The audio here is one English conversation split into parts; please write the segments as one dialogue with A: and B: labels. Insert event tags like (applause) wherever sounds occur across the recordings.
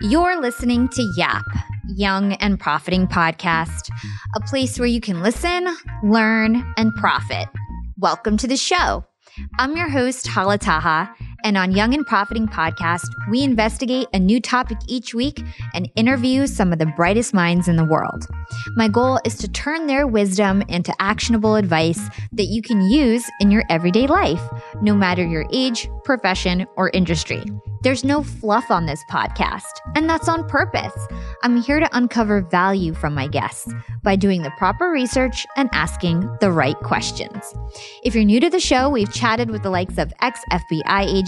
A: You're listening to Yap, Young and Profiting Podcast, a place where you can listen, learn, and profit. Welcome to the show. I'm your host, Hala Taha, and on Young and Profiting Podcast, we investigate a new topic each week and interview some of the brightest minds in the world. My goal is to turn their wisdom into actionable advice that you can use in your everyday life, no matter your age, profession, or industry. There's no fluff on this podcast, and that's on purpose. I'm here to uncover value from my guests by doing the proper research and asking the right questions. If you're new to the show, we've chatted with the likes of ex FBI agents,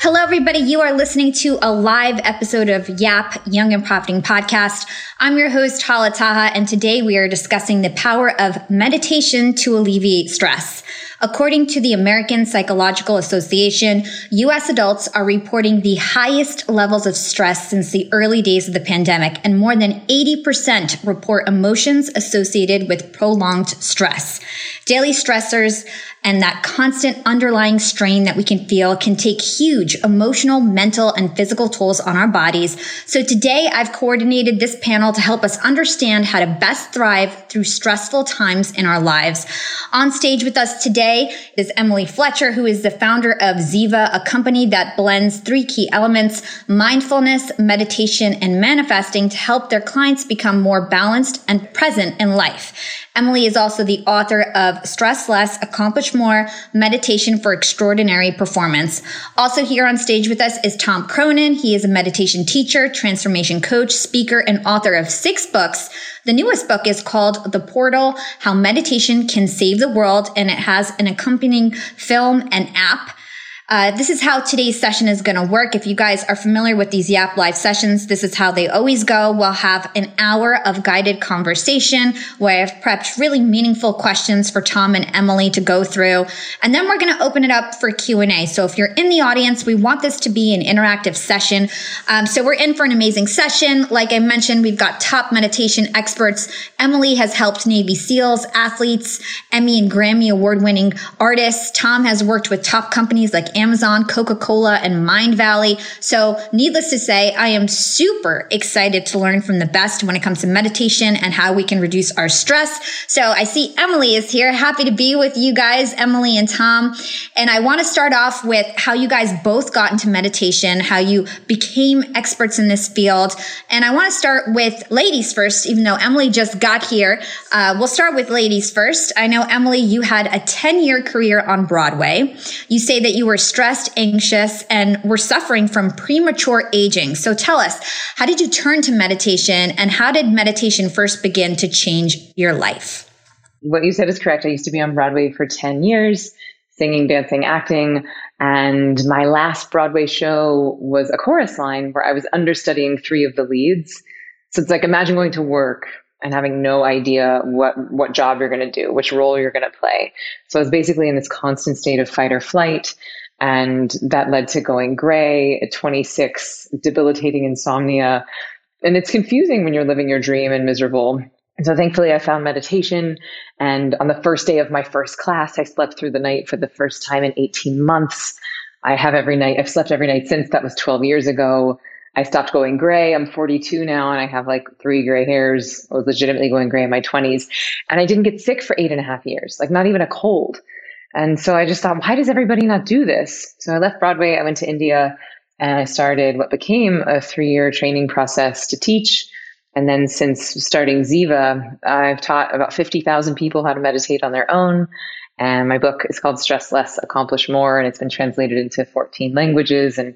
A: Hello, everybody. You are listening to a live episode of YAP, Young and Profiting Podcast. I'm your host, Hala Taha, and today we are discussing the power of meditation to alleviate stress. According to the American Psychological Association, US adults are reporting the highest levels of stress since the early days of the pandemic, and more than 80% report emotions associated with prolonged stress. Daily stressors and that constant underlying strain that we can feel can take huge emotional, mental, and physical tolls on our bodies. So today I've coordinated this panel to help us understand how to best thrive through stressful times in our lives. On stage with us today is Emily Fletcher, who is the founder of Ziva, a company that blends three key elements, mindfulness, meditation, and manifesting to help their clients become more balanced and present in life. Emily is also the author of Stress Less, Accomplish More, Meditation for Extraordinary Performance. Also here on stage with us is Tom Cronin. He is a meditation teacher, transformation coach, speaker, and author of six books. The newest book is called The Portal, How Meditation Can Save the World, and it has an accompanying film and app. Uh, this is how today's session is going to work. If you guys are familiar with these Yap Live sessions, this is how they always go. We'll have an hour of guided conversation where I've prepped really meaningful questions for Tom and Emily to go through. And then we're going to open it up for Q&A. So if you're in the audience, we want this to be an interactive session. Um, so we're in for an amazing session. Like I mentioned, we've got top meditation experts. Emily has helped Navy SEALs, athletes, Emmy and Grammy award winning artists. Tom has worked with top companies like Amazon, Coca Cola, and Mindvalley. So, needless to say, I am super excited to learn from the best when it comes to meditation and how we can reduce our stress. So, I see Emily is here. Happy to be with you guys, Emily and Tom. And I want to start off with how you guys both got into meditation, how you became experts in this field. And I want to start with ladies first, even though Emily just got here. Uh, we'll start with ladies first. I know, Emily, you had a 10 year career on Broadway. You say that you were stressed, anxious, and were suffering from premature aging. So tell us, how did you turn to meditation and how did meditation first begin to change your life?
B: What you said is correct. I used to be on Broadway for 10 years, singing, dancing, acting. And my last Broadway show was a chorus line where I was understudying three of the leads. So it's like imagine going to work and having no idea what what job you're going to do, which role you're going to play. So I was basically in this constant state of fight or flight. And that led to going gray at 26, debilitating insomnia. And it's confusing when you're living your dream and miserable. And so thankfully I found meditation. And on the first day of my first class, I slept through the night for the first time in 18 months. I have every night, I've slept every night since that was 12 years ago. I stopped going gray. I'm 42 now and I have like three gray hairs. I was legitimately going gray in my 20s. And I didn't get sick for eight and a half years, like not even a cold. And so I just thought, why does everybody not do this? So I left Broadway, I went to India, and I started what became a three year training process to teach. And then since starting Ziva, I've taught about 50,000 people how to meditate on their own. And my book is called Stress Less, Accomplish More, and it's been translated into 14 languages. And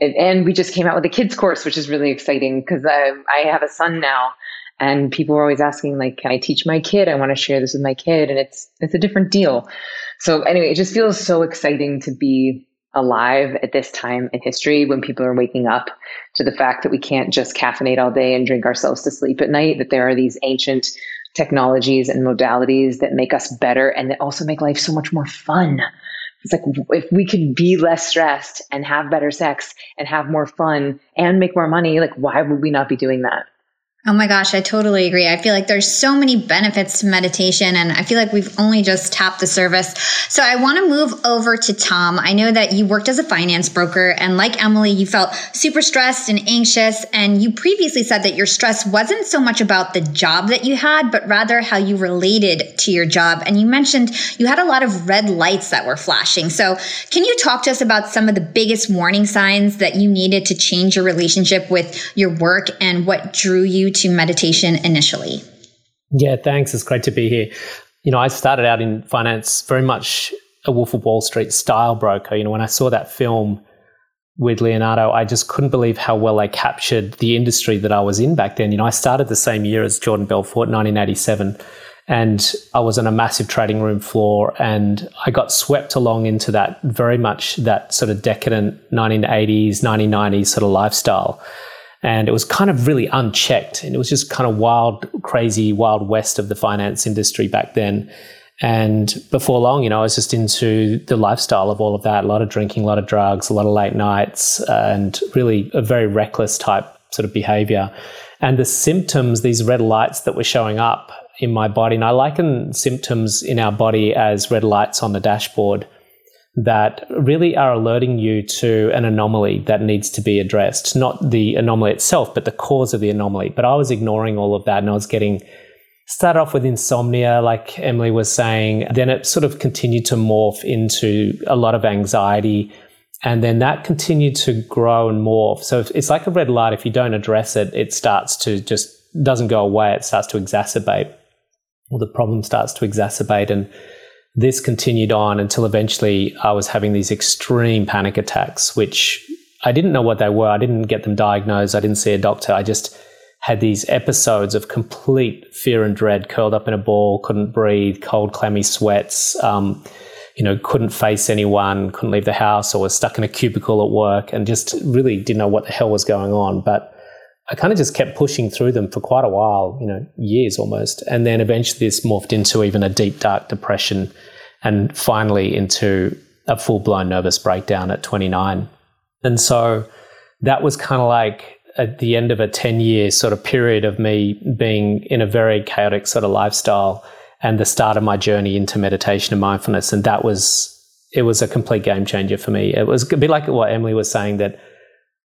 B: and we just came out with a kids course, which is really exciting because I, I have a son now and people were always asking like, can I teach my kid? I want to share this with my kid. And it's, it's a different deal. So anyway, it just feels so exciting to be alive at this time in history when people are waking up to the fact that we can't just caffeinate all day and drink ourselves to sleep at night, that there are these ancient technologies and modalities that make us better and that also make life so much more fun. it's like if we could be less stressed and have better sex and have more fun and make more money, like why would we not be doing that?
A: Oh my gosh, I totally agree. I feel like there's so many benefits to meditation, and I feel like we've only just tapped the surface. So I want to move over to Tom. I know that you worked as a finance broker, and like Emily, you felt super stressed and anxious. And you previously said that your stress wasn't so much about the job that you had, but rather how you related to your job. And you mentioned you had a lot of red lights that were flashing. So can you talk to us about some of the biggest warning signs that you needed to change your relationship with your work and what drew you to meditation initially.
C: Yeah, thanks. It's great to be here. You know, I started out in finance very much a Wolf of Wall Street style broker. You know, when I saw that film with Leonardo, I just couldn't believe how well I captured the industry that I was in back then. You know, I started the same year as Jordan Belfort, 1987, and I was on a massive trading room floor and I got swept along into that very much that sort of decadent 1980s, 1990s sort of lifestyle and it was kind of really unchecked. And it was just kind of wild crazy wild west of the finance industry back then. And before long you know i was just into the lifestyle of all of that. A lot of drinking a lot of drugs a lot of late nights and really a very reckless type sort of behavior. And the symptoms these red lights that were showing up in my body and i liken symptoms in our body as red lights on the dashboard that really are alerting you to an anomaly that needs to be addressed. Not the anomaly itself, but the cause of the anomaly. But I was ignoring all of that and I was getting started off with insomnia, like Emily was saying. Then it sort of continued to morph into a lot of anxiety. And then that continued to grow and morph. So it's like a red light. If you don't address it, it starts to just doesn't go away. It starts to exacerbate, or the problem starts to exacerbate. And this continued on until eventually I was having these extreme panic attacks, which I didn't know what they were. I didn't get them diagnosed. I didn't see a doctor. I just had these episodes of complete fear and dread, curled up in a ball, couldn't breathe, cold, clammy sweats. Um, you know, couldn't face anyone, couldn't leave the house, or was stuck in a cubicle at work, and just really didn't know what the hell was going on. But I kind of just kept pushing through them for quite a while, you know, years almost. And then eventually this morphed into even a deep, dark depression and finally into a full blown nervous breakdown at 29. And so that was kind of like at the end of a 10 year sort of period of me being in a very chaotic sort of lifestyle and the start of my journey into meditation and mindfulness. And that was, it was a complete game changer for me. It was a bit like what Emily was saying that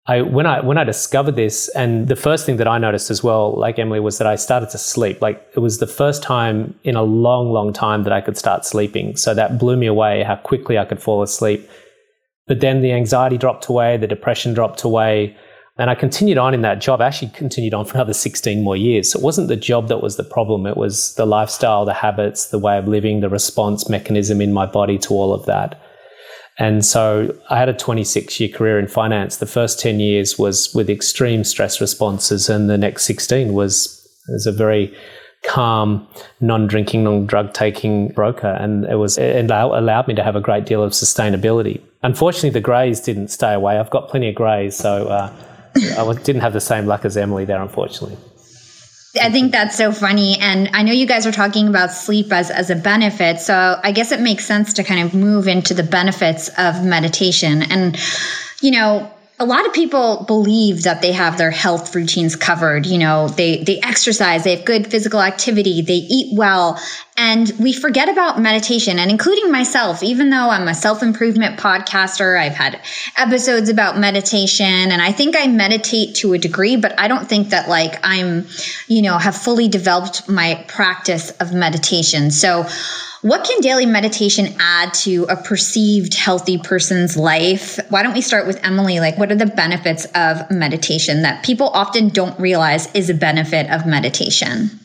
C: I when I when I discovered this, and the first thing that I noticed as well, like Emily, was that I started to sleep. Like it was the first time in a long, long time that I could start sleeping. So that blew me away how quickly I could fall asleep. But then the anxiety dropped away, the depression dropped away, and I continued on in that job. I actually continued on for another 16 more years. So it wasn't the job that was the problem. It was the lifestyle, the habits, the way of living, the response mechanism in my body to all of that. And so I had a 26 year career in finance. The first 10 years was with extreme stress responses, and the next 16 was as a very calm, non drinking, non drug taking broker. And it was, it allowed me to have a great deal of sustainability. Unfortunately, the greys didn't stay away. I've got plenty of greys, so uh, I didn't have the same luck as Emily there, unfortunately.
A: I think that's so funny. And I know you guys are talking about sleep as, as a benefit. So I guess it makes sense to kind of move into the benefits of meditation. And, you know, a lot of people believe that they have their health routines covered. You know, they, they exercise, they have good physical activity, they eat well. And we forget about meditation and including myself, even though I'm a self improvement podcaster, I've had episodes about meditation and I think I meditate to a degree, but I don't think that like I'm, you know, have fully developed my practice of meditation. So, what can daily meditation add to a perceived healthy person's life? Why don't we start with Emily? Like, what are the benefits of meditation that people often don't realize is a benefit of meditation?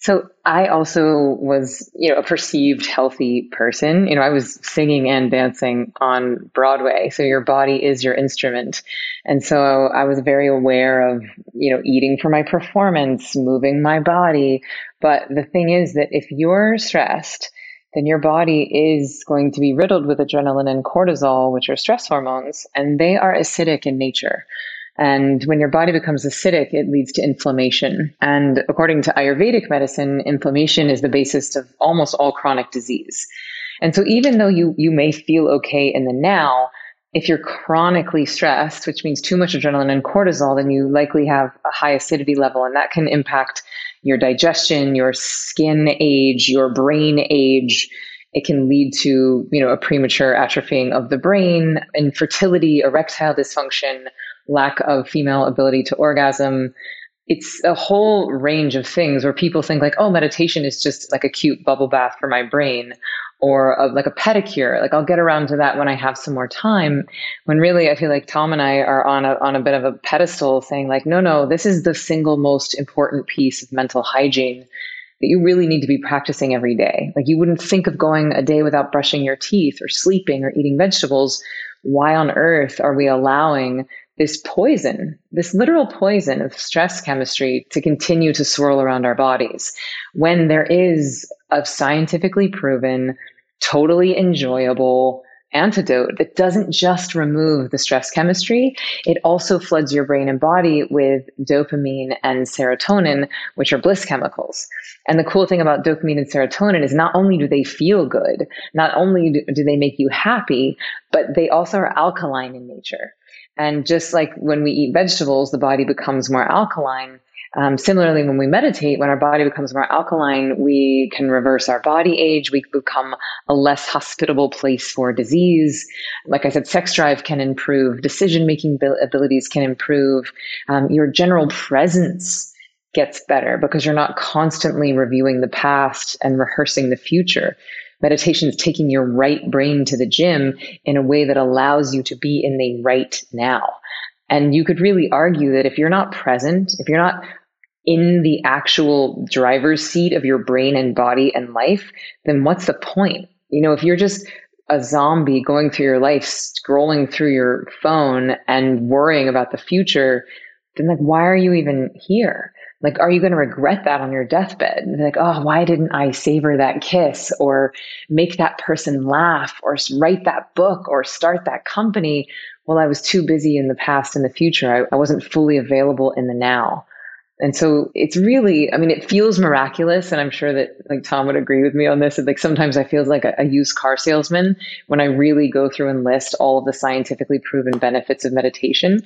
B: So I also was, you know, a perceived healthy person. You know, I was singing and dancing on Broadway. So your body is your instrument. And so I was very aware of, you know, eating for my performance, moving my body. But the thing is that if you're stressed, then your body is going to be riddled with adrenaline and cortisol, which are stress hormones, and they are acidic in nature. And when your body becomes acidic, it leads to inflammation. And according to Ayurvedic medicine, inflammation is the basis of almost all chronic disease. And so even though you you may feel okay in the now, if you're chronically stressed, which means too much adrenaline and cortisol, then you likely have a high acidity level, and that can impact your digestion, your skin age, your brain age. It can lead to, you know, a premature atrophying of the brain, infertility, erectile dysfunction, lack of female ability to orgasm. It's a whole range of things where people think like, oh, meditation is just like a cute bubble bath for my brain or a, like a pedicure. Like I'll get around to that when I have some more time. When really, I feel like Tom and I are on a on a bit of a pedestal, saying like, no, no, this is the single most important piece of mental hygiene that you really need to be practicing every day. Like you wouldn't think of going a day without brushing your teeth or sleeping or eating vegetables. Why on earth are we allowing this poison, this literal poison of stress chemistry to continue to swirl around our bodies when there is a scientifically proven, totally enjoyable antidote that doesn't just remove the stress chemistry, it also floods your brain and body with dopamine and serotonin, which are bliss chemicals. And the cool thing about dopamine and serotonin is not only do they feel good, not only do they make you happy, but they also are alkaline in nature. And just like when we eat vegetables, the body becomes more alkaline. Um, similarly, when we meditate, when our body becomes more alkaline, we can reverse our body age. We become a less hospitable place for disease. Like I said, sex drive can improve, decision making abilities can improve, um, your general presence gets better because you're not constantly reviewing the past and rehearsing the future. Meditation is taking your right brain to the gym in a way that allows you to be in the right now. And you could really argue that if you're not present, if you're not in the actual driver's seat of your brain and body and life, then what's the point? You know, if you're just a zombie going through your life, scrolling through your phone and worrying about the future, then like, why are you even here? Like, are you going to regret that on your deathbed? Like, oh, why didn't I savor that kiss or make that person laugh or write that book or start that company? Well, I was too busy in the past and the future. I, I wasn't fully available in the now. And so it's really, I mean, it feels miraculous. And I'm sure that like Tom would agree with me on this. Like sometimes I feel like a, a, used car salesman when I really go through and list all of the scientifically proven benefits of meditation.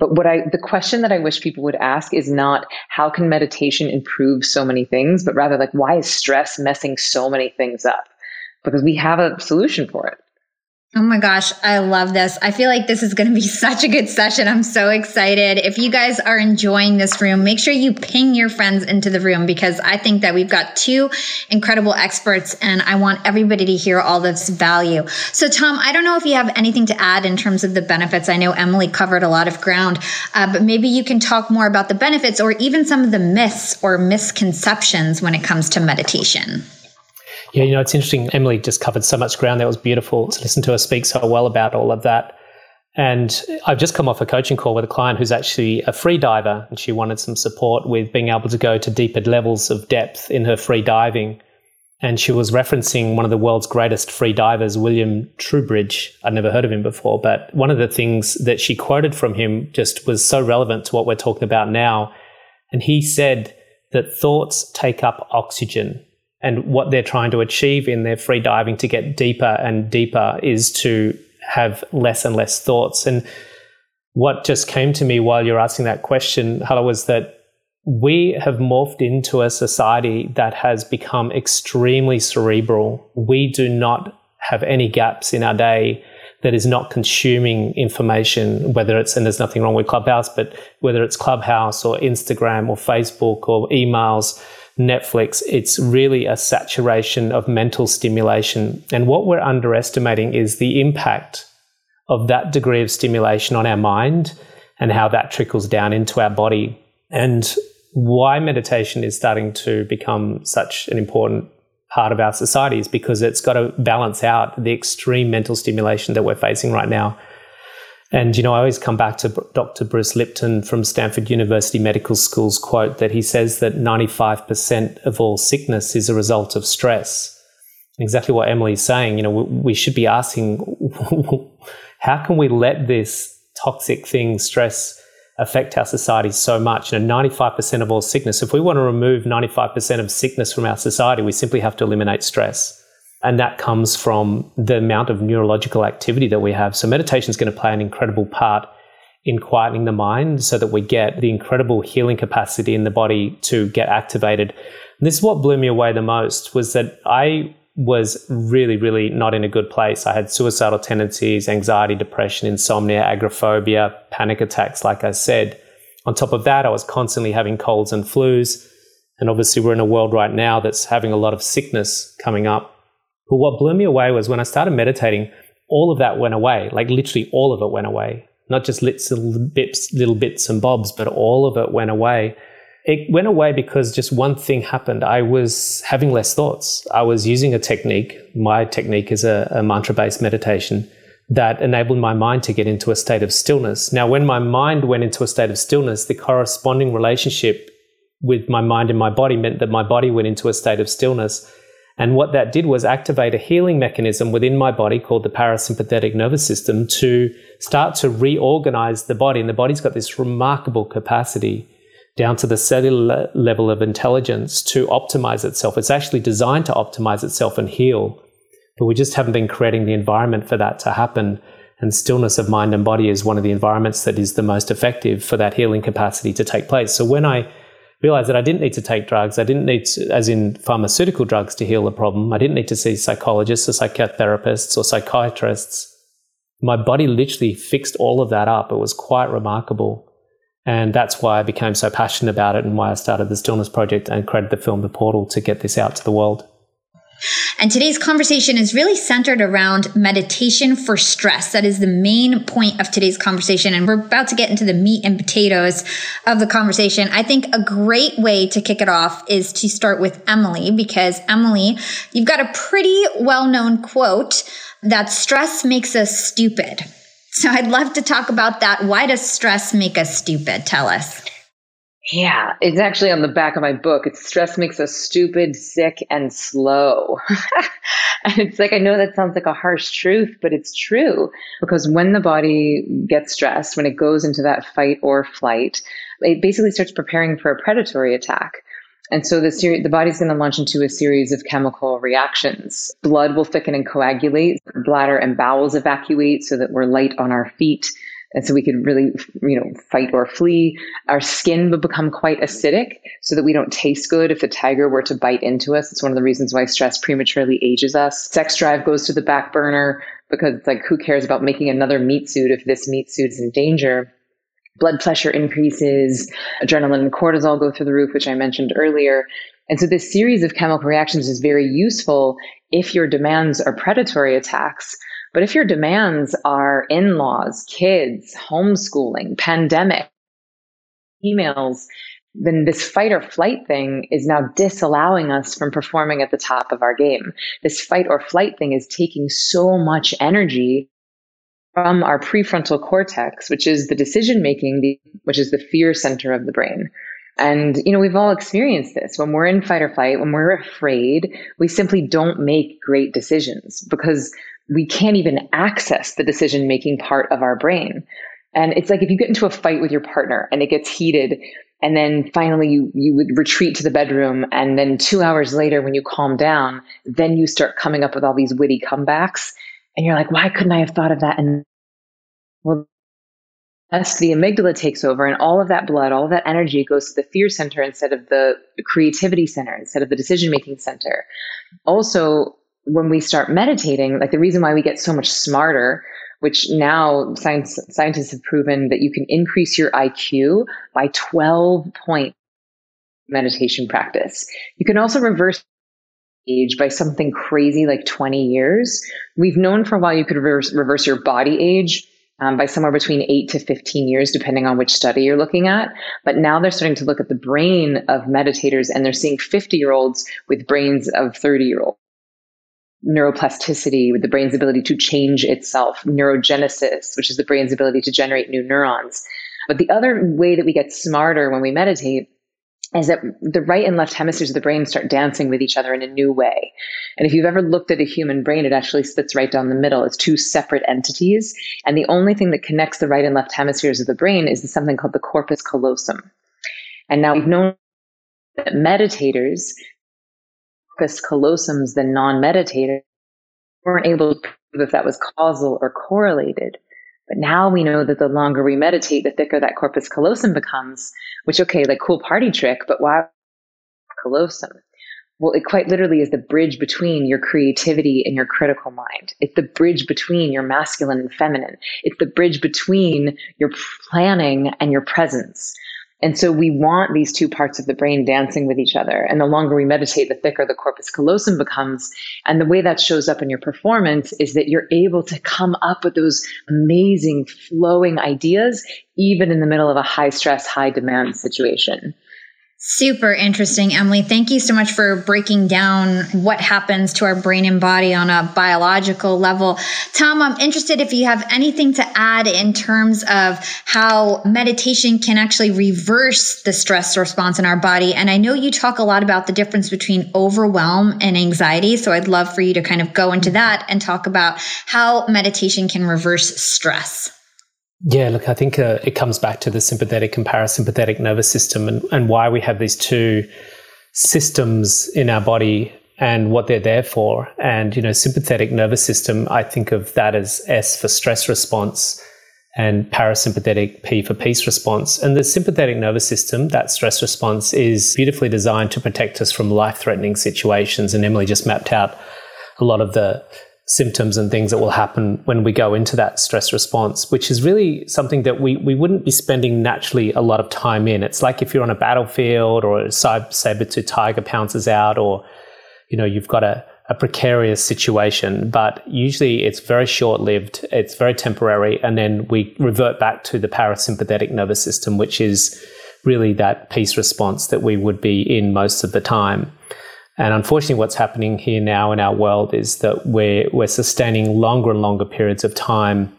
B: But what I, the question that I wish people would ask is not how can meditation improve so many things, but rather like, why is stress messing so many things up? Because we have a solution for it.
A: Oh my gosh, I love this. I feel like this is going to be (laughs) such a good session. I'm so excited. If you guys are enjoying this room, make sure you ping your friends into the room because I think that we've got two incredible experts and I want everybody to hear all this value. So, Tom, I don't know if you have anything to add in terms of the benefits. I know Emily covered a lot of ground, uh, but maybe you can talk more about the benefits or even some of the myths or misconceptions when it comes to meditation.
C: Yeah, you know, it's interesting. Emily just covered so much ground. That was beautiful to listen to her speak so well about all of that. And I've just come off a coaching call with a client who's actually a free diver, and she wanted some support with being able to go to deeper levels of depth in her free diving. And she was referencing one of the world's greatest free divers, William Trubridge. I'd never heard of him before, but one of the things that she quoted from him just was so relevant to what we're talking about now. And he said that thoughts take up oxygen and what they're trying to achieve in their free diving to get deeper and deeper is to have less and less thoughts. And what just came to me while you're asking that question, Hala, was that we have morphed into a society that has become extremely cerebral. We do not have any gaps in our day that is not consuming information, whether it's, and there's nothing wrong with Clubhouse, but whether it's Clubhouse or Instagram or Facebook or emails Netflix, it's really a saturation of mental stimulation. And what we're underestimating is the impact of that degree of stimulation on our mind and how that trickles down into our body. And why meditation is starting to become such an important part of our society is because it's got to balance out the extreme mental stimulation that we're facing right now. And, you know, I always come back to Dr. Bruce Lipton from Stanford University Medical School's quote that he says that 95% of all sickness is a result of stress. Exactly what Emily's saying, you know, we should be asking, (laughs) how can we let this toxic thing, stress, affect our society so much? You know, 95% of all sickness, if we want to remove 95% of sickness from our society, we simply have to eliminate stress. And that comes from the amount of neurological activity that we have. So meditation is going to play an incredible part in quietening the mind so that we get the incredible healing capacity in the body to get activated. And this is what blew me away the most was that I was really, really not in a good place. I had suicidal tendencies, anxiety, depression, insomnia, agoraphobia, panic attacks, like I said. On top of that, I was constantly having colds and flus. And obviously, we're in a world right now that's having a lot of sickness coming up. But what blew me away was when I started meditating, all of that went away. Like literally all of it went away. Not just little bits, little bits and bobs, but all of it went away. It went away because just one thing happened. I was having less thoughts. I was using a technique. My technique is a, a mantra based meditation that enabled my mind to get into a state of stillness. Now, when my mind went into a state of stillness, the corresponding relationship with my mind and my body meant that my body went into a state of stillness. And what that did was activate a healing mechanism within my body called the parasympathetic nervous system to start to reorganize the body. And the body's got this remarkable capacity down to the cellular level of intelligence to optimize itself. It's actually designed to optimize itself and heal. But we just haven't been creating the environment for that to happen. And stillness of mind and body is one of the environments that is the most effective for that healing capacity to take place. So when I realized that I didn't need to take drugs. I didn't need, to, as in pharmaceutical drugs, to heal the problem. I didn't need to see psychologists or psychotherapists or psychiatrists. My body literally fixed all of that up. It was quite remarkable. And that's why I became so passionate about it and why I started the Stillness Project and created the film The Portal to get this out to the world.
A: And today's conversation is really centered around meditation for stress. That is the main point of today's conversation. And we're about to get into the meat and potatoes of the conversation. I think a great way to kick it off is to start with Emily, because Emily, you've got a pretty well known quote that stress makes us stupid. So I'd love to talk about that. Why does stress make us stupid? Tell us.
B: Yeah, it's actually on the back of my book. It's stress makes us stupid, sick, and slow. (laughs) and it's like, I know that sounds like a harsh truth, but it's true because when the body gets stressed, when it goes into that fight or flight, it basically starts preparing for a predatory attack. And so the ser- the body's going to launch into a series of chemical reactions. Blood will thicken and coagulate, bladder and bowels evacuate so that we're light on our feet and so we could really, you know, fight or flee. Our skin would become quite acidic so that we don't taste good if the tiger were to bite into us. It's one of the reasons why stress prematurely ages us. Sex drive goes to the back burner because it's like, who cares about making another meat suit if this meat suit is in danger? Blood pressure increases, adrenaline and cortisol go through the roof, which I mentioned earlier. And so this series of chemical reactions is very useful if your demands are predatory attacks but if your demands are in laws, kids, homeschooling, pandemic, emails, then this fight or flight thing is now disallowing us from performing at the top of our game. This fight or flight thing is taking so much energy from our prefrontal cortex, which is the decision making, which is the fear center of the brain. And, you know, we've all experienced this. When we're in fight or flight, when we're afraid, we simply don't make great decisions because we can't even access the decision making part of our brain. And it's like if you get into a fight with your partner and it gets heated, and then finally you, you would retreat to the bedroom. And then two hours later, when you calm down, then you start coming up with all these witty comebacks. And you're like, why couldn't I have thought of that? And well, that's the amygdala takes over and all of that blood, all of that energy goes to the fear center instead of the creativity center, instead of the decision making center. Also, when we start meditating, like the reason why we get so much smarter, which now science, scientists have proven that you can increase your IQ by 12 point meditation practice. You can also reverse age by something crazy like 20 years. We've known for a while you could reverse, reverse your body age um, by somewhere between 8 to 15 years, depending on which study you're looking at. But now they're starting to look at the brain of meditators and they're seeing 50 year olds with brains of 30 year olds neuroplasticity, with the brain's ability to change itself, neurogenesis, which is the brain's ability to generate new neurons. But the other way that we get smarter when we meditate is that the right and left hemispheres of the brain start dancing with each other in a new way. And if you've ever looked at a human brain, it actually splits right down the middle. It's two separate entities. And the only thing that connects the right and left hemispheres of the brain is something called the corpus callosum. And now we've known that meditators corpus callosums than non-meditators weren't able to prove if that was causal or correlated. But now we know that the longer we meditate, the thicker that corpus callosum becomes, which, okay, like cool party trick, but why callosum? Well, it quite literally is the bridge between your creativity and your critical mind. It's the bridge between your masculine and feminine. It's the bridge between your planning and your presence. And so we want these two parts of the brain dancing with each other. And the longer we meditate, the thicker the corpus callosum becomes. And the way that shows up in your performance is that you're able to come up with those amazing flowing ideas, even in the middle of a high stress, high demand situation.
A: Super interesting, Emily. Thank you so much for breaking down what happens to our brain and body on a biological level. Tom, I'm interested if you have anything to add in terms of how meditation can actually reverse the stress response in our body. And I know you talk a lot about the difference between overwhelm and anxiety. So I'd love for you to kind of go into that and talk about how meditation can reverse stress.
C: Yeah, look, I think uh, it comes back to the sympathetic and parasympathetic nervous system and, and why we have these two systems in our body and what they're there for. And, you know, sympathetic nervous system, I think of that as S for stress response and parasympathetic P for peace response. And the sympathetic nervous system, that stress response, is beautifully designed to protect us from life threatening situations. And Emily just mapped out a lot of the symptoms and things that will happen when we go into that stress response, which is really something that we, we wouldn't be spending naturally a lot of time in. It's like if you're on a battlefield or a saber-tooth tiger pounces out or, you know, you've got a, a precarious situation, but usually it's very short lived, it's very temporary, and then we revert back to the parasympathetic nervous system, which is really that peace response that we would be in most of the time. And unfortunately, what's happening here now in our world is that we're, we're sustaining longer and longer periods of time,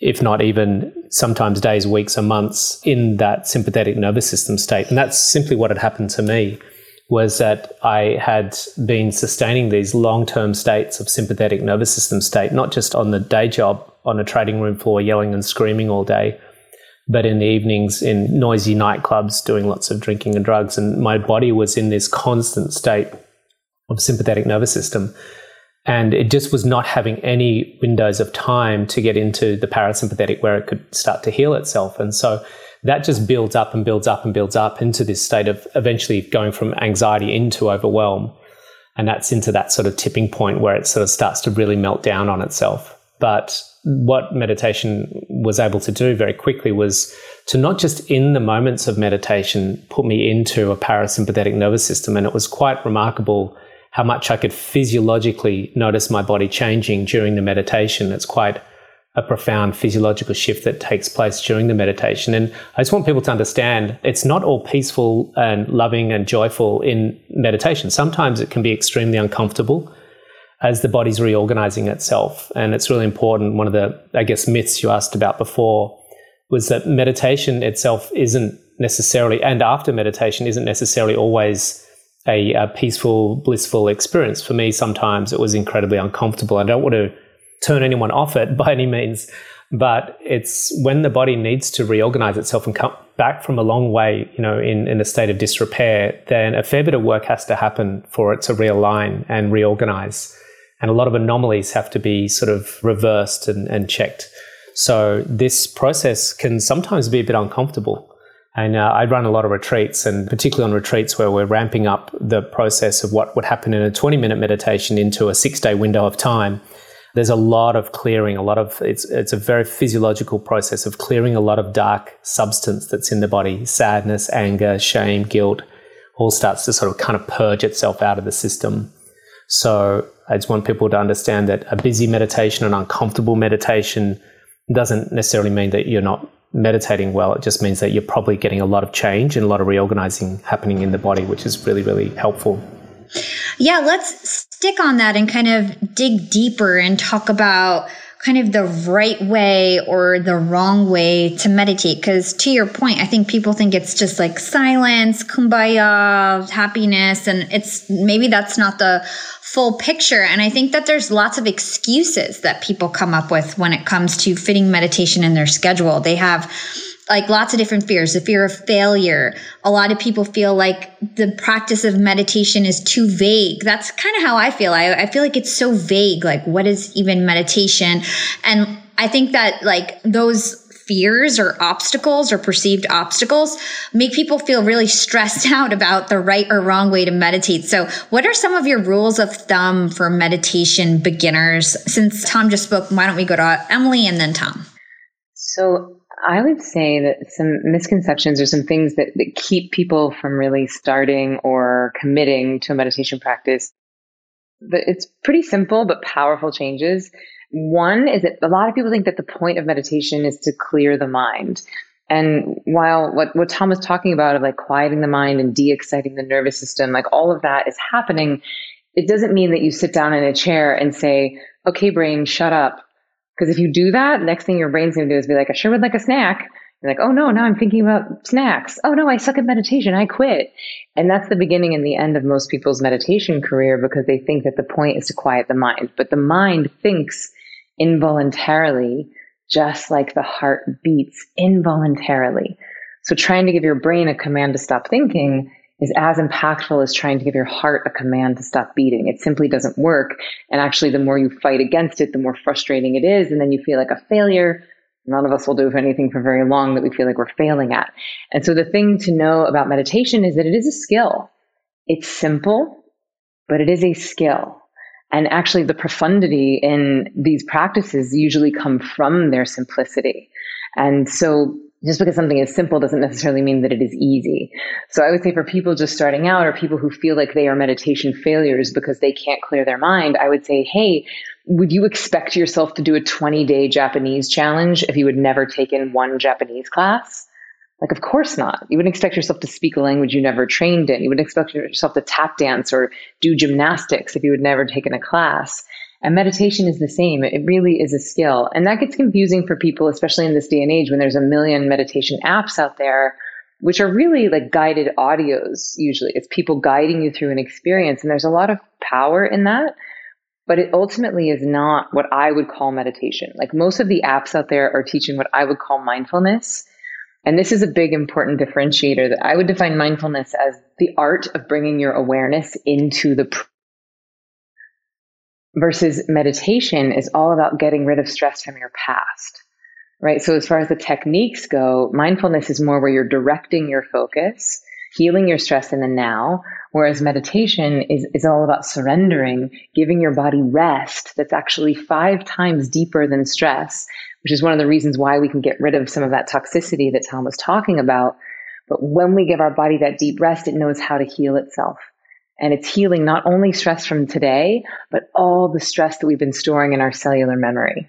C: if not even sometimes days, weeks, or months in that sympathetic nervous system state. And that's simply what had happened to me was that I had been sustaining these long-term states of sympathetic nervous system state, not just on the day job on a trading room floor yelling and screaming all day, but in the evenings in noisy nightclubs doing lots of drinking and drugs. And my body was in this constant state of sympathetic nervous system. And it just was not having any windows of time to get into the parasympathetic where it could start to heal itself. And so that just builds up and builds up and builds up into this state of eventually going from anxiety into overwhelm. And that's into that sort of tipping point where it sort of starts to really melt down on itself. But what meditation was able to do very quickly was to not just in the moments of meditation put me into a parasympathetic nervous system. And it was quite remarkable how much I could physiologically notice my body changing during the meditation. It's quite a profound physiological shift that takes place during the meditation. And I just want people to understand it's not all peaceful and loving and joyful in meditation. Sometimes it can be extremely uncomfortable as the body's reorganizing itself. And it's really important. One of the, I guess, myths you asked about before was that meditation itself isn't necessarily, and after meditation, isn't necessarily always a, a, peaceful, blissful experience. For me, sometimes it was incredibly uncomfortable. I don't want to turn anyone off it (laughs) by any means, but it's when the body needs to reorganize itself and come back from a long way, you know, in, in a state of disrepair, then a fair bit of work has to happen for it to realign and reorganize. And a lot of anomalies have to be sort of reversed and, and checked. So this process can sometimes be a bit uncomfortable. And uh, I run a lot of retreats, and particularly on retreats where we're ramping up the process of what would happen in a 20 minute meditation into a six day window of time. There's a lot of clearing, a lot of it's it's a very physiological process of clearing a lot of dark substance that's in the body, sadness, anger, shame, guilt, all starts to sort of kind of purge itself out of the system. So I just want people to understand that a busy meditation, an uncomfortable meditation, doesn't necessarily mean that you're not meditating well, it just means that you're probably getting a lot of change and a lot of reorganizing happening in the body, which is really, really helpful.
A: Yeah, let's stick on that and kind of dig deeper and talk about kind of the right way or the wrong way to meditate. Because to your point, I think people think it's just like silence, kumbaya, happiness, and it's maybe that's not the full picture. And I think that there's lots of excuses that people come up with when it comes to fitting meditation in their schedule. They have like lots of different fears the fear of failure a lot of people feel like the practice of meditation is too vague that's kind of how i feel I, I feel like it's so vague like what is even meditation and i think that like those fears or obstacles or perceived obstacles make people feel really stressed (laughs) out about the right or wrong way to meditate. So, what are some of your rules of thumb for meditation beginners? Since Tom just spoke, why don't we go to Emily and then Tom?
B: So, I would say that some misconceptions or some things that, that keep people from really starting or committing to a meditation practice. It's pretty simple but powerful changes. One is that a lot of people think that the point of meditation is to clear the mind. And while what, what Tom was talking about of like quieting the mind and de-exciting the nervous system, like all of that is happening, it doesn't mean that you sit down in a chair and say, okay, brain, shut up. Because if you do that, next thing your brain's going to do is be like, I sure would like a snack. You're like, oh no, now I'm thinking about snacks. Oh no, I suck at meditation. I quit. And that's the beginning and the end of most people's meditation career because they think that the point is to quiet the mind. But the mind thinks involuntarily, just like the heart beats involuntarily. So trying to give your brain a command to stop thinking is as impactful as trying to give your heart a command to stop beating. It simply doesn't work. And actually, the more you fight against it, the more frustrating it is. And then you feel like a failure. None of us will do anything for very long that we feel like we're failing at. And so the thing to know about meditation is that it is a skill. It's simple, but it is a skill. And actually, the profundity in these practices usually come from their simplicity. And so, just because something is simple doesn't necessarily mean that it is easy. So, I would say for people just starting out or people who feel like they are meditation failures because they can't clear their mind, I would say, hey, would you expect yourself to do a 20 day Japanese challenge if you had never taken one Japanese class? Like, of course not. You wouldn't expect yourself to speak a language you never trained in. You wouldn't expect yourself to tap dance or do gymnastics if you had never taken a class. And meditation is the same. It really is a skill. And that gets confusing for people, especially in this day and age when there's a million meditation apps out there, which are really like guided audios usually. It's people guiding you through an experience. And there's a lot of power in that. But it ultimately is not what I would call meditation. Like most of the apps out there are teaching what I would call mindfulness and this is a big important differentiator that I would define mindfulness as the art of bringing your awareness into the versus meditation is all about getting rid of stress from your past. Right? So as far as the techniques go, mindfulness is more where you're directing your focus, healing your stress in the now, whereas meditation is, is all about surrendering, giving your body rest that's actually five times deeper than stress which is one of the reasons why we can get rid of some of that toxicity that Tom was talking about. But when we give our body that deep rest, it knows how to heal itself. And it's healing not only stress from today, but all the stress that we've been storing in our cellular memory.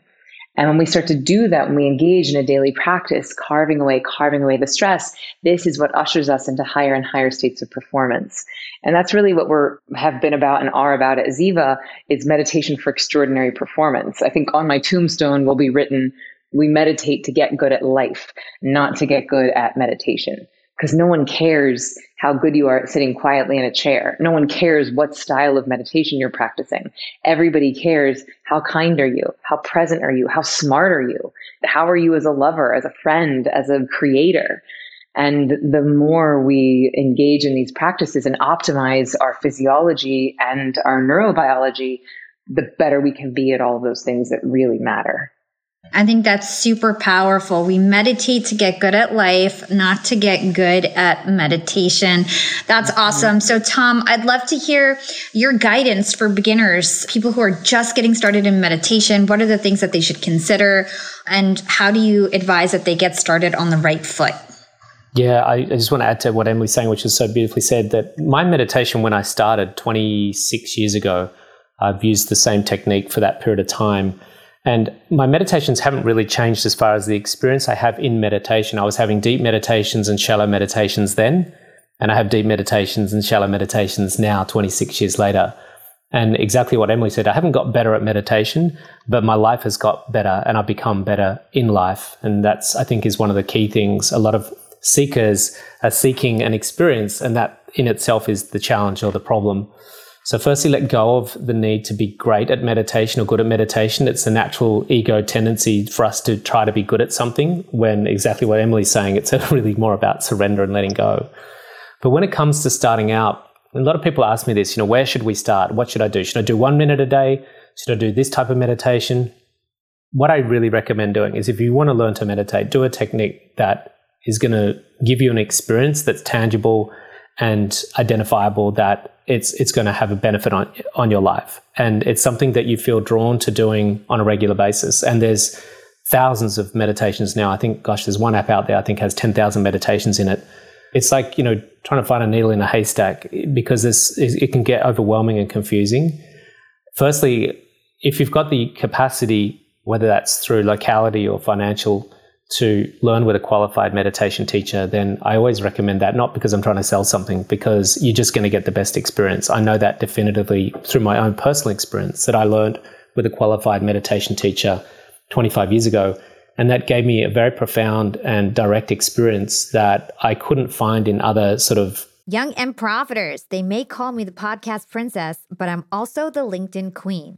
B: And when we start to do that, when we engage in a daily practice, carving away, carving away the stress, this is what ushers us into higher and higher states of performance. And that's really what we're have been about and are about at Ziva is meditation for extraordinary performance. I think on my tombstone will be written, we meditate to get good at life, not to get good at meditation because no one cares how good you are at sitting quietly in a chair. No one cares what style of meditation you're practicing. Everybody cares how kind are you? How present are you? How smart are you? How are you as a lover, as a friend, as a creator? And the more we engage in these practices and optimize our physiology and our neurobiology, the better we can be at all those things that really matter.
A: I think that's super powerful. We meditate to get good at life, not to get good at meditation. That's mm-hmm. awesome. So, Tom, I'd love to hear your guidance for beginners, people who are just getting started in meditation. What are the things that they should consider? And how do you advise that they get started on the right foot?
C: Yeah, I, I just want to add to what Emily's saying, which is so beautifully said that my meditation when I started 26 years ago, I've used the same technique for that period of time and my meditations haven't really changed as far as the experience I have in meditation. I was having deep meditations and shallow meditations then, and I have deep meditations and shallow meditations now, 26 years later. And exactly what Emily said, I haven't got better at meditation, but my life has got better and I've become better in life. And that's, I think, is one of the key things. A lot of seekers are seeking an experience, and that in itself is the challenge or the problem. So, firstly, let go of the need to be great at meditation or good at meditation. It's a natural ego tendency for us to try to be good at something when exactly what Emily's saying, it's (laughs) really more about surrender and letting go. But when it comes to starting out, a lot of people ask me this, you know, where should we start? What should I do? Should I do one minute a day? Should I do this type of meditation? What I really recommend doing is if you want to learn to meditate, do a technique that is going to give you an experience that's tangible and identifiable that it's it's going to have a benefit on on your life. And it's something that you feel drawn to doing on a regular basis. And there's thousands of meditations now. I think gosh there's one app out there i think has 10,000 meditations in it. It's like you know trying to find a needle in a haystack because this it can get overwhelming and confusing. Firstly if you've got the capacity whether that's through locality or financial to learn with a qualified meditation teacher, then I always recommend that, not because I'm trying to sell something, because you're just going to get the best experience. I know that definitively through my own personal experience that I learned with a qualified meditation teacher 25 years ago. And that gave me a very profound and direct experience that I couldn't find in other sort of
D: Young and profiters. They may call me the podcast princess, but I'm also the LinkedIn queen.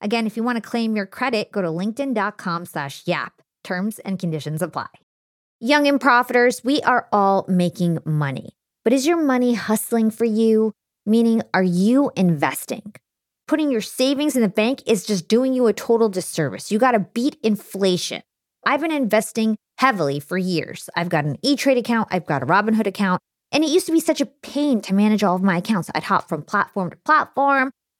D: Again, if you want to claim your credit, go to linkedin.com slash yap. Terms and conditions apply. Young and profiters, we are all making money. But is your money hustling for you? Meaning, are you investing? Putting your savings in the bank is just doing you a total disservice. You got to beat inflation. I've been investing heavily for years. I've got an E Trade account, I've got a Robinhood account, and it used to be such a pain to manage all of my accounts. I'd hop from platform to platform.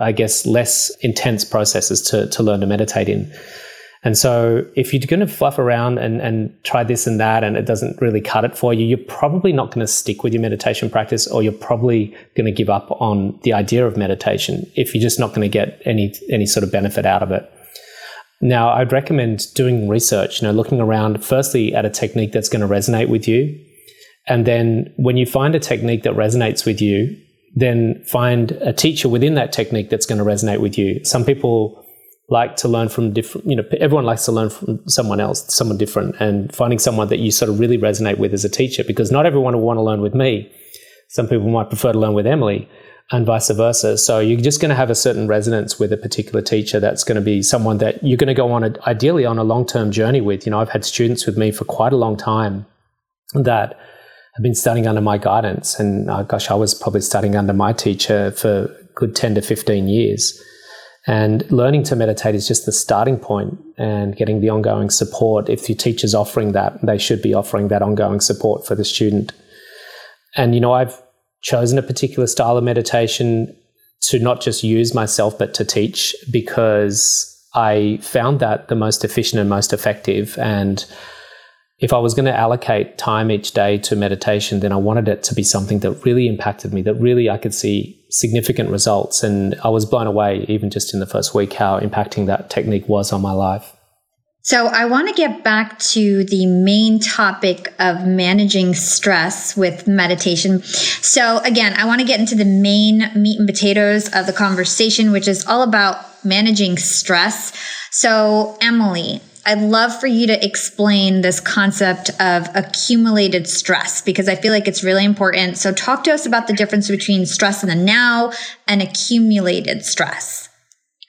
C: I guess, less intense processes to, to learn to meditate in. And so if you're going to fluff around and, and try this and that and it doesn't really cut it for you, you're probably not going to stick with your meditation practice or you're probably going to give up on the idea of meditation if you're just not going to get any any sort of benefit out of it. Now, I'd recommend doing research, you know, looking around firstly at a technique that's going to resonate with you. And then when you find a technique that resonates with you, then find a teacher within that technique that's going to resonate with you. Some people like to learn from different, you know, everyone likes to learn from someone else, someone different, and finding someone that you sort of really resonate with as a teacher because not everyone will want to learn with me. Some people might prefer to learn with Emily. and vice versa. So you're just going to have a certain resonance with a particular teacher that's going to be someone that you're going to go on a, ideally on a long-term journey with. You know, I've had students with me for quite a long time that have been studying under my guidance and uh, gosh, I was probably studying under my teacher for good 10 to 15 years. And learning to meditate is just the starting point and getting the ongoing support. If your teacher's offering that, they should be offering that ongoing support for the student. And, you know, I've chosen a particular style of meditation to not just use myself, but to teach because I found that the most efficient and most effective. And if I was going to allocate time each day to meditation, then I wanted it to be something that really impacted me, that really I could see significant results. And I was blown away, even just in the first week, how impacting that technique was on my life.
A: So, I want to get back to the main topic of managing stress with meditation. So, again, I want to get into the main meat and potatoes of the conversation, which is all about managing stress. So, Emily, I'd love for you to explain this concept of accumulated stress because I feel like it's really important. So, talk to us about the difference between stress in the now and accumulated stress.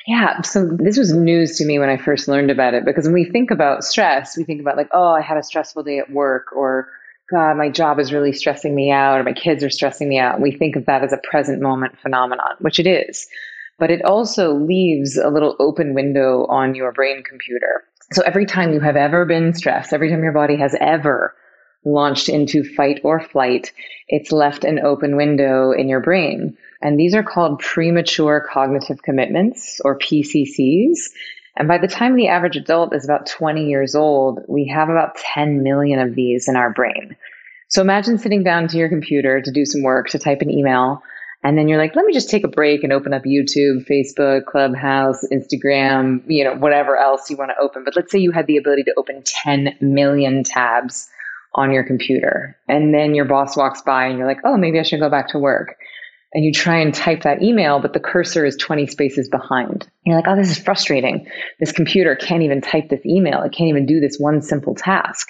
B: Yeah, so this was news to me when I first learned about it because when we think about stress, we think about like, oh, I had a stressful day at work or God, my job is really stressing me out or my kids are stressing me out. We think of that as a present moment phenomenon, which it is. But it also leaves a little open window on your brain computer so every time you have ever been stressed, every time your body has ever launched into fight or flight, it's left an open window in your brain. And these are called premature cognitive commitments or PCCs. And by the time the average adult is about 20 years old, we have about 10 million of these in our brain. So imagine sitting down to your computer to do some work, to type an email, and then you're like, let me just take a break and open up YouTube, Facebook, Clubhouse, Instagram, you know, whatever else you want to open. But let's say you had the ability to open 10 million tabs on your computer. And then your boss walks by and you're like, oh, maybe I should go back to work. And you try and type that email, but the cursor is 20 spaces behind. You're like, oh, this is frustrating. This computer can't even type this email. It can't even do this one simple task.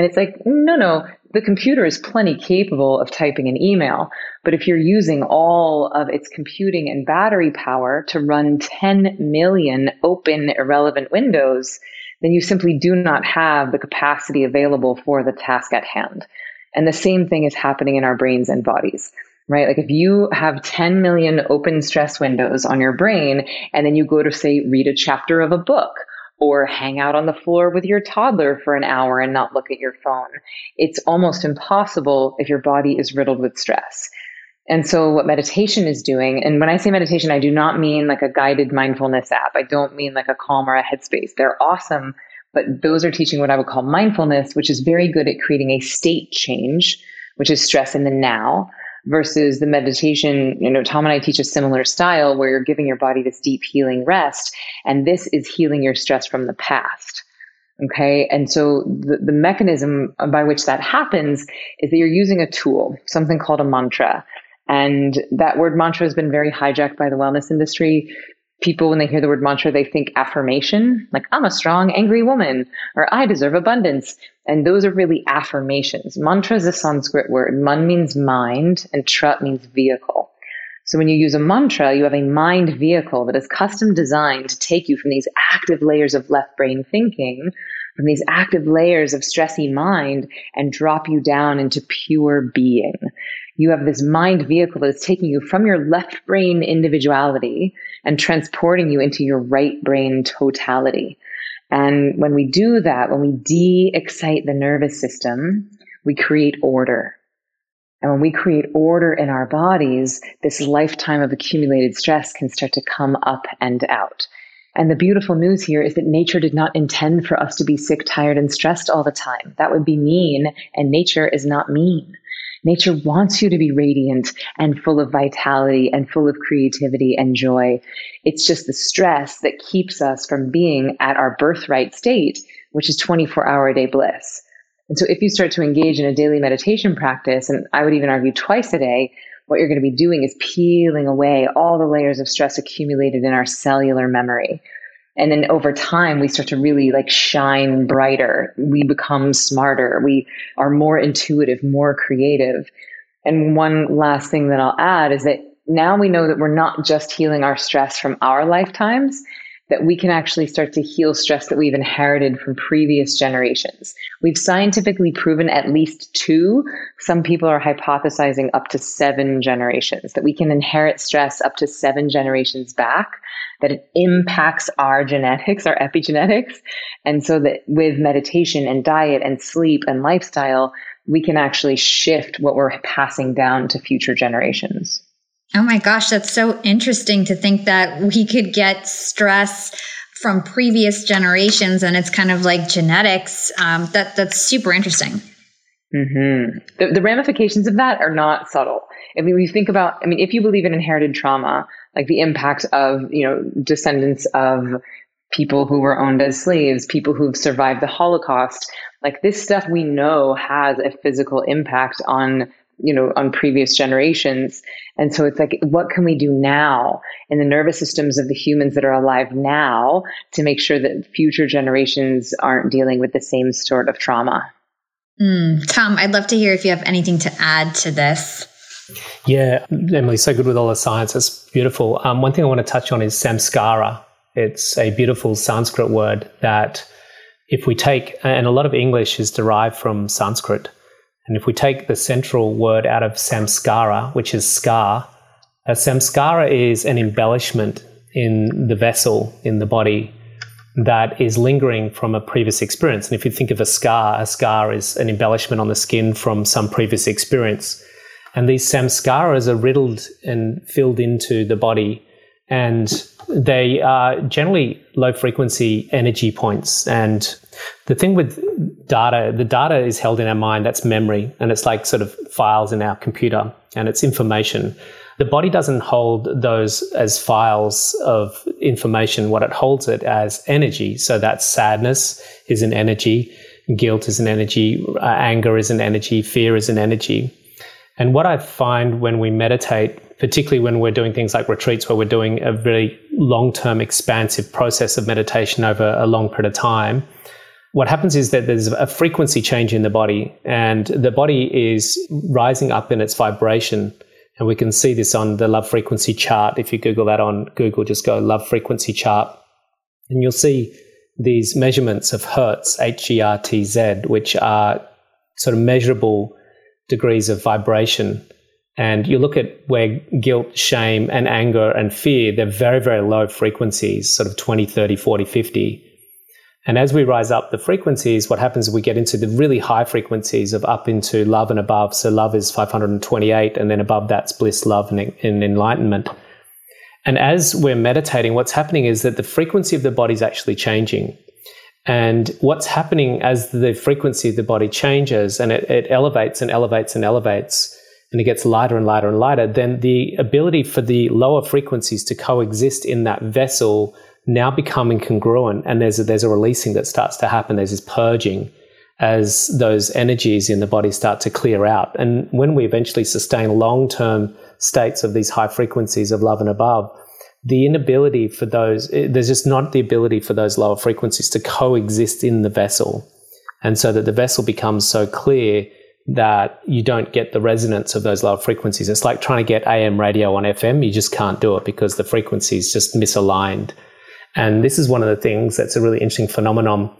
B: And it's like, no, no, the computer is plenty capable of typing an email. But if you're using all of its computing and battery power to run 10 million open irrelevant windows, then you simply do not have the capacity available for the task at hand. And the same thing is happening in our brains and bodies right? Like if you have 10 million open stress windows on your brain and then you go to say read a chapter of a book or hang out on the floor with your toddler for an hour and not look at your phone. It's almost impossible if your body is riddled with stress. And so, what meditation is doing, and when I say meditation, I do not mean like a guided mindfulness app. I don't mean like a Calm or a Headspace. They're awesome, but those are teaching what I would call mindfulness, which is very good at creating a state change, which is stress in the now versus the meditation, you know, Tom and I teach a similar style where you're giving your body this deep healing rest. And this is healing your stress from the past. Okay. And so the, the mechanism by which that happens is that you're using a tool, something called a mantra. And that word mantra has been very hijacked by the wellness industry people, when they hear the word mantra, they think affirmation, like I'm a strong, angry woman, or I deserve abundance. And those are really affirmations. Mantra is a Sanskrit word. Man means mind, and tra means vehicle. So when you use a mantra, you have a mind vehicle that is custom designed to take you from these active layers of left brain thinking, from these active layers of stressy mind, and drop you down into pure being. You have this mind vehicle that is taking you from your left brain individuality and transporting you into your right brain totality. And when we do that, when we de excite the nervous system, we create order. And when we create order in our bodies, this lifetime of accumulated stress can start to come up and out. And the beautiful news here is that nature did not intend for us to be sick, tired, and stressed all the time. That would be mean, and nature is not mean. Nature wants you to be radiant and full of vitality and full of creativity and joy. It's just the stress that keeps us from being at our birthright state, which is 24 hour a day bliss. And so if you start to engage in a daily meditation practice, and I would even argue twice a day, what you're going to be doing is peeling away all the layers of stress accumulated in our cellular memory. And then over time, we start to really like shine brighter. We become smarter. We are more intuitive, more creative. And one last thing that I'll add is that now we know that we're not just healing our stress from our lifetimes, that we can actually start to heal stress that we've inherited from previous generations. We've scientifically proven at least two. Some people are hypothesizing up to seven generations, that we can inherit stress up to seven generations back, that it impacts our genetics, our epigenetics. And so that with meditation and diet and sleep and lifestyle, we can actually shift what we're passing down to future generations.
A: Oh my gosh, that's so interesting to think that we could get stress from previous generations and it's kind of like genetics. Um, that that's super interesting.
B: Mm-hmm. The, the ramifications of that are not subtle. I mean, we think about, I mean, if you believe in inherited trauma, like the impact of, you know, descendants of people who were owned as slaves, people who've survived the Holocaust, like this stuff we know has a physical impact on you know on previous generations. And so it's like what can we do now in the nervous systems of the humans that are alive now to make sure that future generations aren't dealing with the same sort of trauma?
A: Mm, tom i'd love to hear if you have anything to add to this.
C: Yeah emily so good with all the science. It's beautiful. Um, one thing i want to touch on is samskara. It's a beautiful sanskrit word that if we take and a lot of english is derived from sanskrit and if we take the central word out of samskara, which is scar, a samskara is an embellishment in the vessel, in the body, that is lingering from a previous experience. And if you think of a scar, a scar is an embellishment on the skin from some previous experience. And these samskaras are riddled and filled into the body. And they are generally low frequency energy points. And the thing with data, the data is held in our mind, that's memory, and it's like sort of files in our computer and it's information. The body doesn't hold those as files of information. What it holds it as energy. So that sadness is an energy, guilt is an energy, uh, anger is an energy, fear is an energy. And what I find when we meditate, particularly when we're doing things like retreats where we're doing a very long term expansive process of meditation over a long period of time, what happens is that there's a frequency change in the body, and the body is rising up in its vibration. And we can see this on the love frequency chart. If you Google that on Google, just go love frequency chart, and you'll see these measurements of hertz, H E R T Z, which are sort of measurable degrees of vibration. And you look at where guilt, shame, and anger and fear, they're very, very low frequencies, sort of 20, 30, 40, 50 and as we rise up the frequencies, what happens is we get into the really high frequencies of up into love and above. So love is 528, and then above that's bliss, love, and, and enlightenment. And as we're meditating, what's happening is that the frequency of the body is actually changing. And what's happening as the frequency of the body changes and it, it elevates and elevates and elevates, and it gets lighter and lighter and lighter, then the ability for the lower frequencies to coexist in that vessel now becoming congruent and there's a, there's a releasing that starts to happen there's this purging as those energies in the body start to clear out and when we eventually sustain long-term states of these high frequencies of love and above the inability for those eh, there's just not the ability for those lower frequencies to coexist in the vessel and so that the vessel becomes so clear that you don't get the resonance of those lower frequencies. It's like trying to get AM radio on FM. You just can't do it because the frequency is just misaligned. And this is one of the things that's a really interesting phenomenon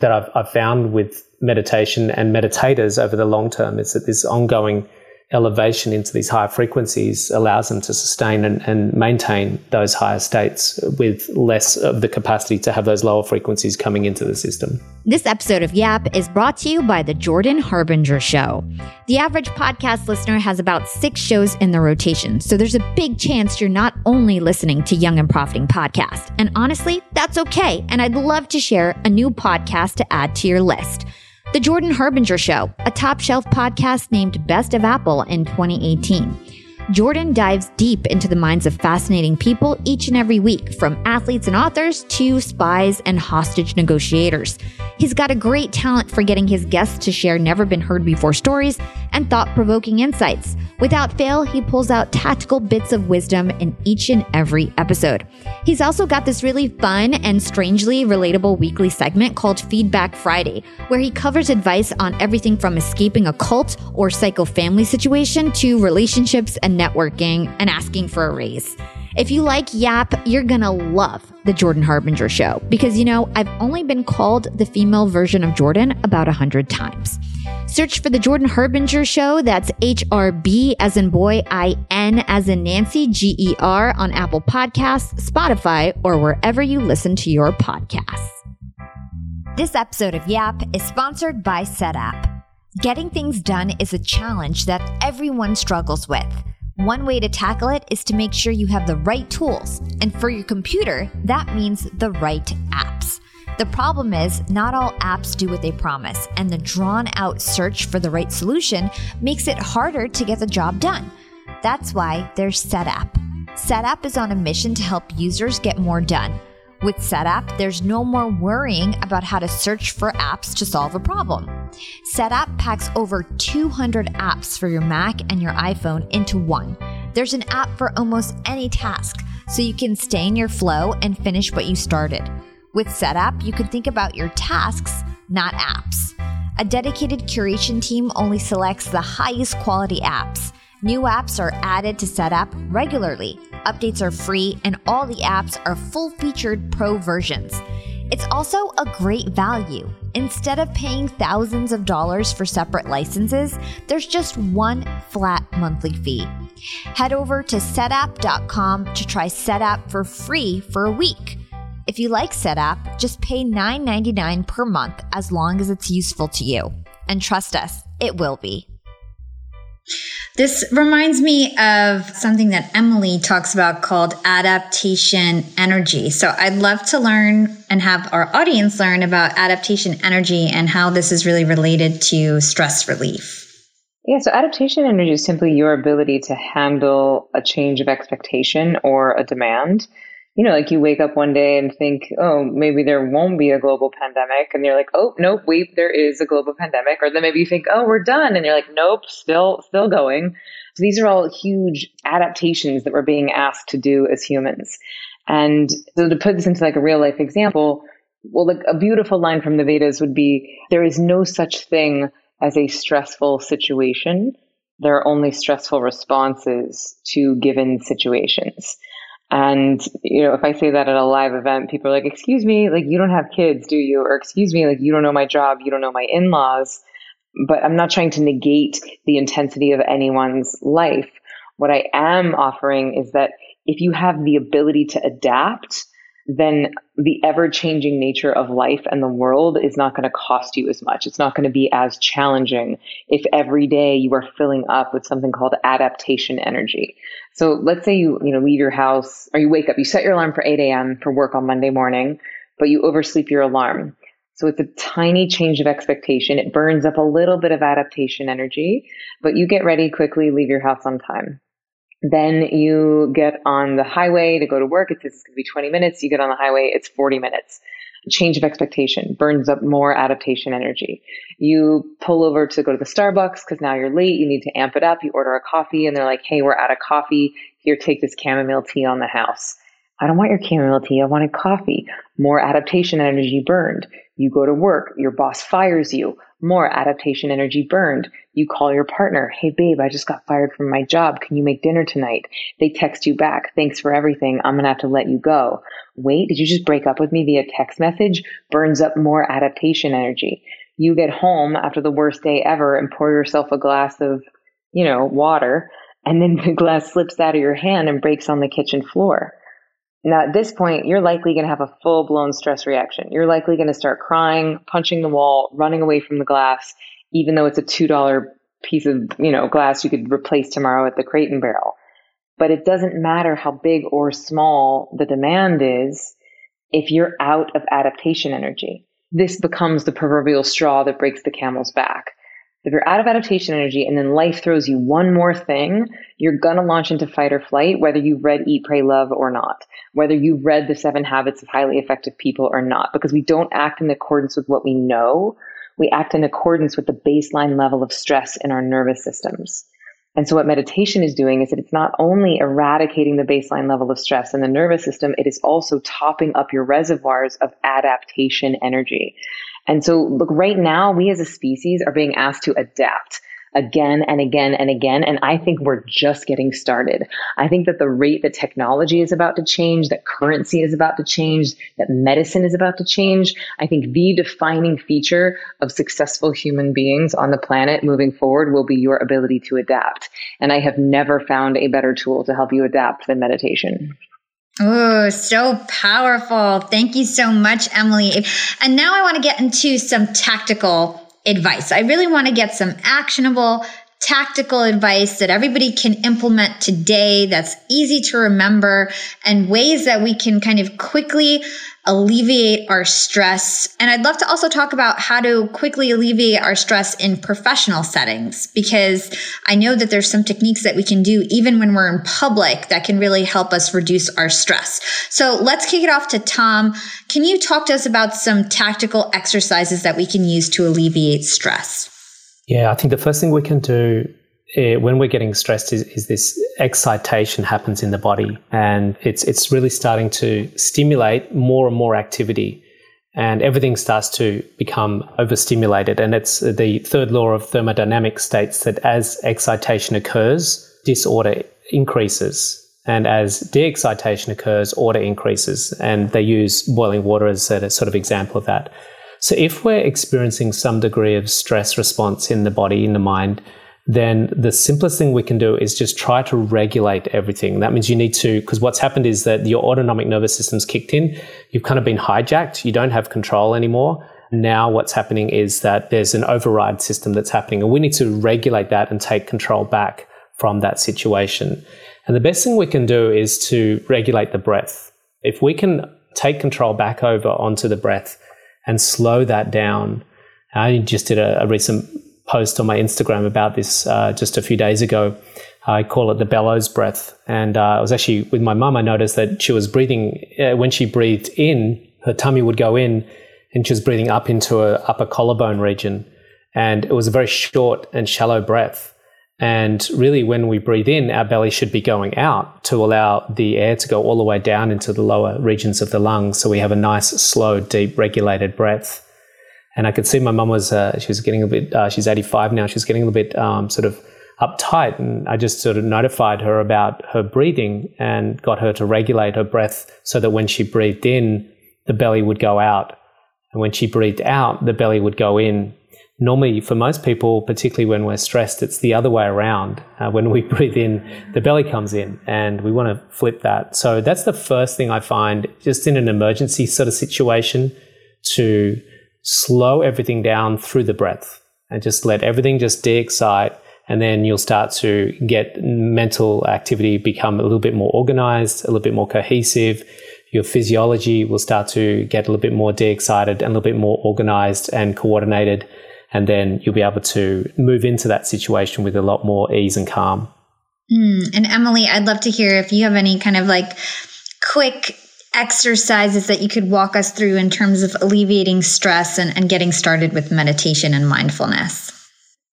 C: that I've, I've found with meditation and meditators over the long term is that this ongoing elevation into these higher frequencies allows them to sustain and, and, maintain those higher states with less of the capacity to have those lower frequencies coming into the system.
A: This episode of Yap is brought to you by The Jordan Harbinger Show. The average podcast listener has about six shows in the rotation, so there's a big chance you're not only listening to Young and Profiting Podcast. And honestly, that's okay. And I'd love to share a new podcast to add to your list. The Jordan Harbinger Show, a top shelf podcast named Best of Apple in 2018. Jordan dives deep into the minds of fascinating people each and every week, from athletes and authors to spies and hostage negotiators. He's got a great talent for getting his guests to share never been heard before stories
D: and thought provoking insights. Without fail, he pulls out tactical bits of wisdom in each and every episode. He's also got this really fun and strangely relatable weekly segment called Feedback Friday, where he covers advice on everything from escaping a cult or psycho family situation to relationships and networking and asking for a raise. If you like Yap, you're gonna love The Jordan Harbinger Show because you know, I've only been called the female version of Jordan about a hundred times. Search for The Jordan Harbinger Show, that's H R B as in boy, I N as in Nancy, G E R on Apple Podcasts, Spotify, or wherever you listen to your podcasts. This episode of Yap is sponsored by SetApp. Getting things done is a challenge that everyone struggles with. One way to tackle it is to make sure you have the right tools. And for your computer, that means the right apps. The problem is, not all apps do what they promise, and the drawn out search for the right solution makes it harder to get the job done. That's why there's SetApp. SetApp is on a mission to help users get more done. With SetApp, there's no more worrying about how to search for apps to solve a problem. SetApp packs over 200 apps for your Mac and your iPhone into one. There's an app for almost any task, so you can stay in your flow and finish what you started. With SetApp, you can think about your tasks, not apps. A dedicated curation team only selects the highest quality apps. New apps are added to SetApp regularly. Updates are free, and all the apps are full featured pro versions. It's also a great value. Instead of paying thousands of dollars for separate licenses, there's just one flat monthly fee. Head over to setapp.com to try SetApp for free for a week. If you like SetApp, just pay $9.99 per month as long as it's useful to you. And trust us, it will be. This reminds me of something that Emily talks about called adaptation energy. So I'd love to learn and have our audience learn about adaptation energy and how this is really related to stress relief.
B: Yeah, so adaptation energy is simply your ability to handle a change of expectation or a demand you know, like you wake up one day and think, oh, maybe there won't be a global pandemic. And you're like, oh, nope, wait, there is a global pandemic. Or then maybe you think, oh, we're done. And you're like, nope, still, still going. So these are all huge adaptations that we're being asked to do as humans. And so to put this into like a real life example, well, like a beautiful line from the Vedas would be, there is no such thing as a stressful situation. There are only stressful responses to given situations. And, you know, if I say that at a live event, people are like, excuse me, like, you don't have kids, do you? Or excuse me, like, you don't know my job, you don't know my in laws. But I'm not trying to negate the intensity of anyone's life. What I am offering is that if you have the ability to adapt, then the ever changing nature of life and the world is not going to cost you as much. It's not going to be as challenging if every day you are filling up with something called adaptation energy. So let's say you, you know, leave your house or you wake up, you set your alarm for 8 a.m. for work on Monday morning, but you oversleep your alarm. So it's a tiny change of expectation. It burns up a little bit of adaptation energy, but you get ready quickly, leave your house on time. Then you get on the highway to go to work. It says it's going to be 20 minutes. You get on the highway, it's 40 minutes. Change of expectation burns up more adaptation energy. You pull over to go to the Starbucks because now you're late. You need to amp it up. You order a coffee and they're like, hey, we're out of coffee. Here, take this chamomile tea on the house. I don't want your chamomile tea. I wanted coffee. More adaptation energy burned. You go to work. Your boss fires you more adaptation energy burned. You call your partner, hey babe, I just got fired from my job. Can you make dinner tonight? They text you back, thanks for everything. I'm gonna have to let you go. Wait, did you just break up with me via text message? Burns up more adaptation energy. You get home after the worst day ever and pour yourself a glass of, you know, water, and then (laughs) the glass slips out of your hand and breaks on the kitchen floor. Now, at this point, you're likely going to have a full blown stress reaction. You're likely going to start crying, punching the wall, running away from the glass, even though it's a $2 piece of, you know, glass you could replace tomorrow at the crate and barrel. But it doesn't matter how big or small the demand is if you're out of adaptation energy. This becomes the proverbial straw that breaks the camel's back. If you're out of adaptation energy and then life throws you one more thing, you're going to launch into fight or flight, whether you've read Eat, Pray, Love or not, whether you've read The Seven Habits of Highly Effective People or not, because we don't act in accordance with what we know. we act in accordance with the baseline level of stress in our nervous systems. And so what meditation is doing is that it's not only eradicating the baseline level of stress in the nervous system, it is also topping up your reservoirs of adaptation energy. And so look, right now we as a species are being asked to adapt again and again and again. And I think we're just getting started. I think that the rate that technology is about to change, that currency is about to change, that medicine is about to change. I think the defining feature of successful human beings on the planet moving forward will be your ability to adapt. And I have never found a better tool to help you adapt than meditation.
A: Oh, so powerful. Thank you so much, Emily. And now I want to get into some tactical advice. I really want to get some actionable, tactical advice that everybody can implement today that's easy to remember and ways that we can kind of quickly alleviate our stress. And I'd love to also talk about how to quickly alleviate our stress in professional settings because I know that there's some techniques that we can do even when we're in public that can really help us reduce our stress. So let's kick it off to Tom. Can you talk to us about some tactical exercises that we can use to alleviate stress?
C: Yeah, I think the first thing we can do uh, when we're getting stressed is, is, this excitation happens in the body and it's it's really starting to stimulate more and more activity and everything starts to become overstimulated and it's the third law of thermodynamics states that as excitation occurs disorder increases and as de-excitation occurs order increases and they use boiling water as a sort of example of that so if we're experiencing some degree of stress response in the body in the mind then the simplest thing we can do is just try to regulate everything. That means you need to, because what's happened is that your autonomic nervous system's kicked in. You've kind of been hijacked. You don't have control anymore. Now, what's happening is that there's an override system that's happening, and we need to regulate that and take control back from that situation. And the best thing we can do is to regulate the breath. If we can take control back over onto the breath and slow that down, I just did a, a recent post on my Instagram about this uh, just a few days ago. I call it the bellows breath. And uh, I was actually with my mum. I noticed that she was breathing, uh, when she breathed in, her tummy would go in and she was breathing up into her upper collarbone region. And it was a very short and shallow breath. And really, when we breathe in, our belly should be going out to allow the air to go all the way down into the lower regions of the lungs. So we have a nice, slow, deep, regulated breath. And I could see my mum was, uh, she was getting a bit, uh, she's 85 now, she was getting a little bit um, sort of uptight. And I just sort of notified her about her breathing and got her to regulate her breath so that when she breathed in, the belly would go out. And when she breathed out, the belly would go in. Normally, for most people, particularly when we're stressed, it's the other way around. Uh, when we (laughs) breathe in, the belly comes in, and we want to flip that. So that's the first thing I find, just in an emergency sort of situation, to slow everything down through the breath and just let everything just de-excite and then you'll start to get mental activity become a little bit more organized, a little bit more cohesive. Your physiology will start to get a little bit more de-excited and a little bit more organized and coordinated. And then you'll be able to move into that situation with a lot more ease and calm.
A: Mm, and Emily, I'd love to hear if you have any kind of like quick exercises that you could walk us through in terms of alleviating stress and, and getting started with meditation and mindfulness?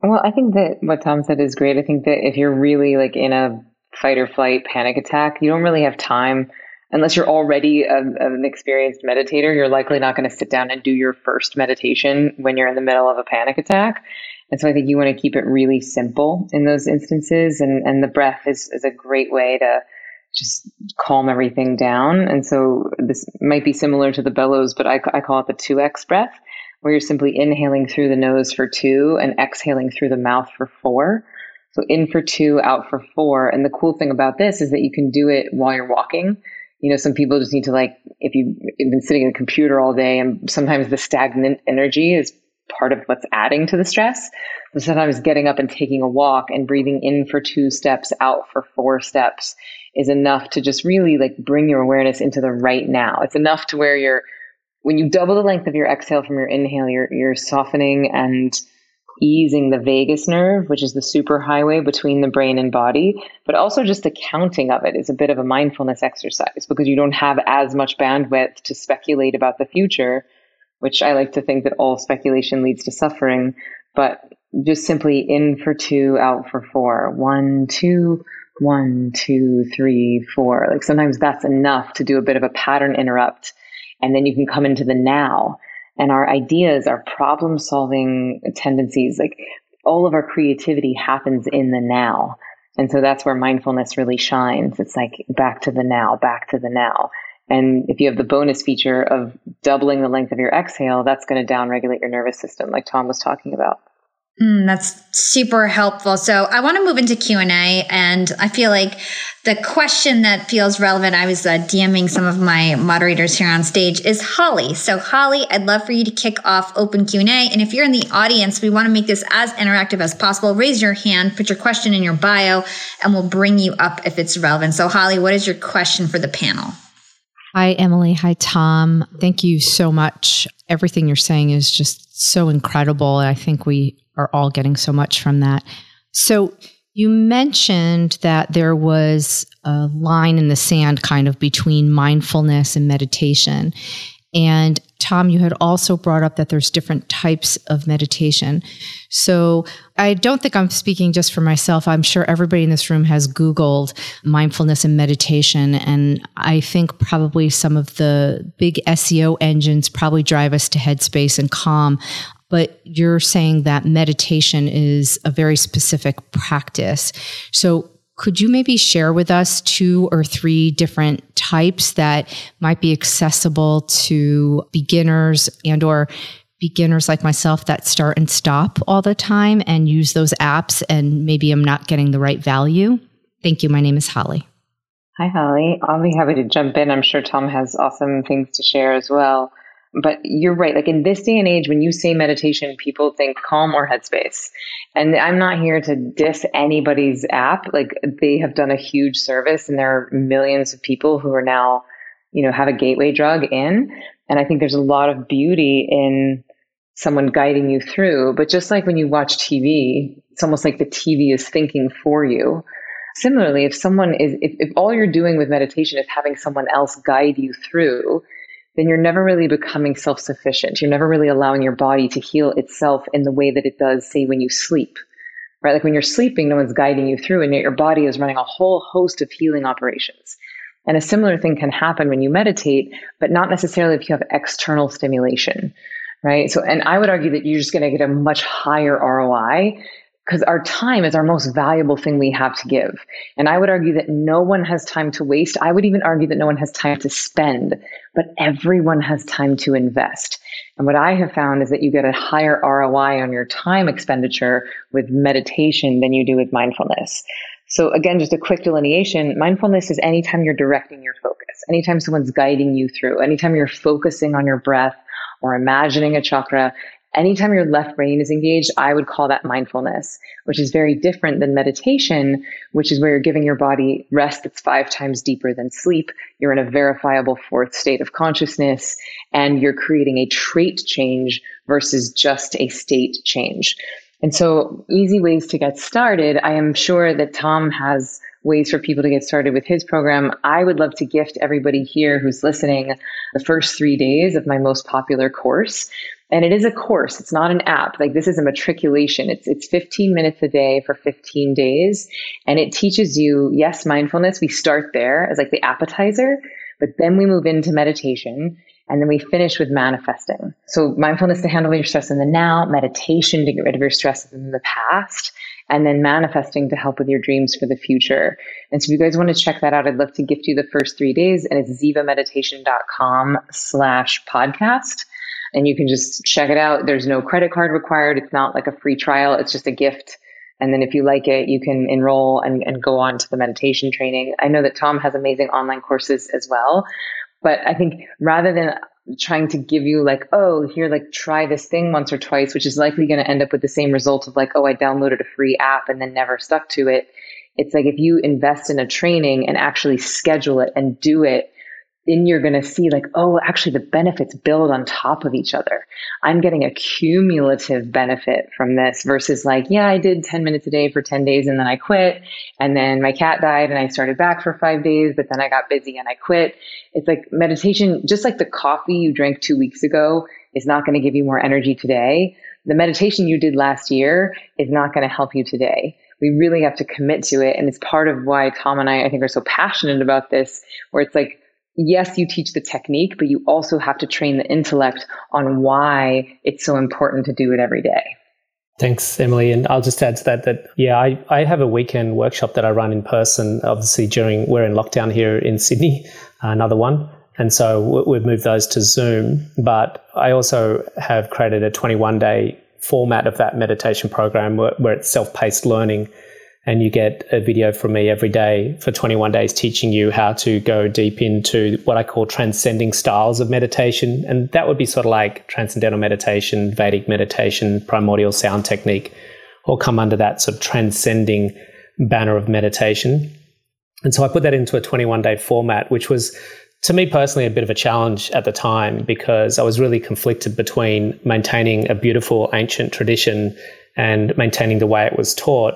B: Well, I think that what Tom said is great. I think that if you're really like in a fight or flight panic attack, you don't really have time unless you're already a, an experienced meditator. You're likely not going to sit down and do your first meditation when you're in the middle of a panic attack. And so I think you want to keep it really simple in those instances. And, and the breath is, is a great way to just calm everything down. And so this might be similar to the bellows, but I, I call it the 2x breath, where you're simply inhaling through the nose for two and exhaling through the mouth for four. So in for two, out for four. And the cool thing about this is that you can do it while you're walking. You know, some people just need to like, if you've been sitting at a computer all day and sometimes the stagnant energy is part of what's adding to the stress. So sometimes getting up and taking a walk and breathing in for two steps, out for four steps is enough to just really like bring your awareness into the right now. It's enough to where you're, when you double the length of your exhale from your inhale, you're, you're softening and easing the vagus nerve, which is the superhighway between the brain and body. But also just the counting of it is a bit of a mindfulness exercise because you don't have as much bandwidth to speculate about the future which I like to think that all speculation leads to suffering, but just simply in for two, out for four. One, two, one, two, three, four. Like sometimes that's enough to do a bit of a pattern interrupt. And then you can come into the now. And our ideas, our problem solving tendencies, like all of our creativity happens in the now. And so that's where mindfulness really shines. It's like back to the now, back to the now. And if you have the bonus feature of doubling the length of your exhale, that's going to downregulate your nervous system, like Tom was talking about.
A: Mm, that's super helpful. So I want to move into Q and A, and I feel like the question that feels relevant. I was uh, DMing some of my moderators here on stage is Holly. So Holly, I'd love for you to kick off open Q and A, and if you're in the audience, we want to make this as interactive as possible. Raise your hand, put your question in your bio, and we'll bring you up if it's relevant. So Holly, what is your question for the panel?
E: Hi, Emily. Hi, Tom. Thank you so much. Everything you're saying is just so incredible. I think we are all getting so much from that. So, you mentioned that there was a line in the sand kind of between mindfulness and meditation. And Tom, you had also brought up that there's different types of meditation. So I don't think I'm speaking just for myself. I'm sure everybody in this room has Googled mindfulness and meditation. And I think probably some of the big SEO engines probably drive us to Headspace and Calm. But you're saying that meditation is a very specific practice. So could you maybe share with us two or three different types that might be accessible to beginners and or beginners like myself that start and stop all the time and use those apps and maybe I'm not getting the right value? Thank you. My name is Holly.
B: Hi, Holly. I'll be happy to jump in. I'm sure Tom has awesome things to share as well. But you're right. Like in this day and age, when you say meditation, people think calm or headspace. And I'm not here to diss anybody's app. Like they have done a huge service and there are millions of people who are now, you know, have a gateway drug in. And I think there's a lot of beauty in someone guiding you through. But just like when you watch TV, it's almost like the TV is thinking for you. Similarly, if someone is, if, if all you're doing with meditation is having someone else guide you through, then you're never really becoming self sufficient. You're never really allowing your body to heal itself in the way that it does, say, when you sleep, right? Like when you're sleeping, no one's guiding you through, and yet your body is running a whole host of healing operations. And a similar thing can happen when you meditate, but not necessarily if you have external stimulation, right? So, and I would argue that you're just going to get a much higher ROI because our time is our most valuable thing we have to give. And I would argue that no one has time to waste. I would even argue that no one has time to spend, but everyone has time to invest. And what I have found is that you get a higher ROI on your time expenditure with meditation than you do with mindfulness. So again, just a quick delineation. Mindfulness is anytime you're directing your focus, anytime someone's guiding you through, anytime you're focusing on your breath or imagining a chakra, anytime your left brain is engaged, I would call that mindfulness, which is very different than meditation, which is where you're giving your body rest that's five times deeper than sleep. You're in a verifiable fourth state of consciousness and you're creating a trait change versus just a state change. And so easy ways to get started. I am sure that Tom has ways for people to get started with his program. I would love to gift everybody here who's listening the first three days of my most popular course and it is a course. It's not an app. Like this is a matriculation. It's it's 15 minutes a day for 15 days. And it teaches you yes mindfulness. We start there as like the appetizer but then we move into meditation and then we finish with manifesting. So mindfulness to handle your stress in the now meditation to get rid of your stress in the past and then manifesting to help with your dreams for the future. And so if you guys want to check that out, I'd love to gift you the first three days and it's zivameditation.com slash podcast and you can just check it out. There's no credit card required. It's not like a free trial. It's just a gift. And then if you like it, you can enroll and, and go on to the meditation training. I know that Tom has amazing online courses as well. But I think rather than trying to give you like, oh, here, like try this thing once or twice, which is likely going to end up with the same result of like, oh, I downloaded a free app and then never stuck to it. It's like if you invest in a training and actually schedule it and do it then you're going to see like, oh, actually the benefits build on top of each other. I'm getting a cumulative benefit from this versus like, yeah, I did 10 minutes a day for 10 days and then I quit. And then my cat died and I started back for five days, but then I got busy and I quit. It's like meditation, just like the coffee you drank two weeks ago is not going to give you more energy today. The meditation you did last year is not going to help you today. We really have to commit to it. And it's part of why Tom and I, I think, are so passionate about this, where it's like, yes, you teach the technique, but you also have to train the intellect on why it's so important to do it every day.
C: Thanks, Emily. And I'll just add to that that, yeah, I, I have a weekend workshop that I run in person. Obviously, during we're in lockdown here in Sydney, another one. And so we've moved those to Zoom. But I also have created a 21 day format of that meditation program where, where it's self paced learning and you get a video from me every day for 21 days teaching you how to go deep into what I call transcending styles of meditation. And that would be sort of like transcendental meditation, Vedic meditation, primordial sound technique, all come under that sort of transcending banner of meditation. And so I put that into a 21 day format, which was to me personally a bit of a challenge at the time because I was really conflicted between maintaining a beautiful ancient tradition and maintaining the way it was taught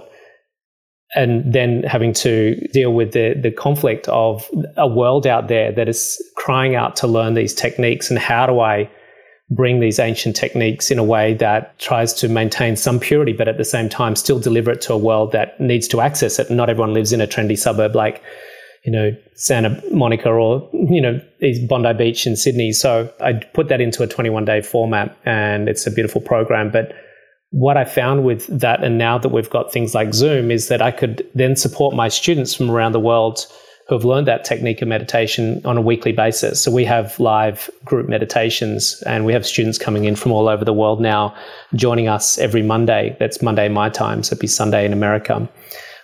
C: and then having to deal with the, the conflict of a world out there that is crying out to learn these techniques and how do I bring these ancient techniques in a way that tries to maintain some purity, but at the same time still deliver it to a world that needs to access it. Not everyone lives in a trendy suburb like, you know, Santa Monica or, you know, Bondi Beach in Sydney. So I put that into a 21 day format and it's a beautiful program. But what I found with that, and now that we've got things like Zoom, is that I could then support my students from around the world who have learned that technique of meditation on a weekly basis. So we have live group meditations, and we have students coming in from all over the world now joining us every Monday. That's Monday my time, so it'd be Sunday in America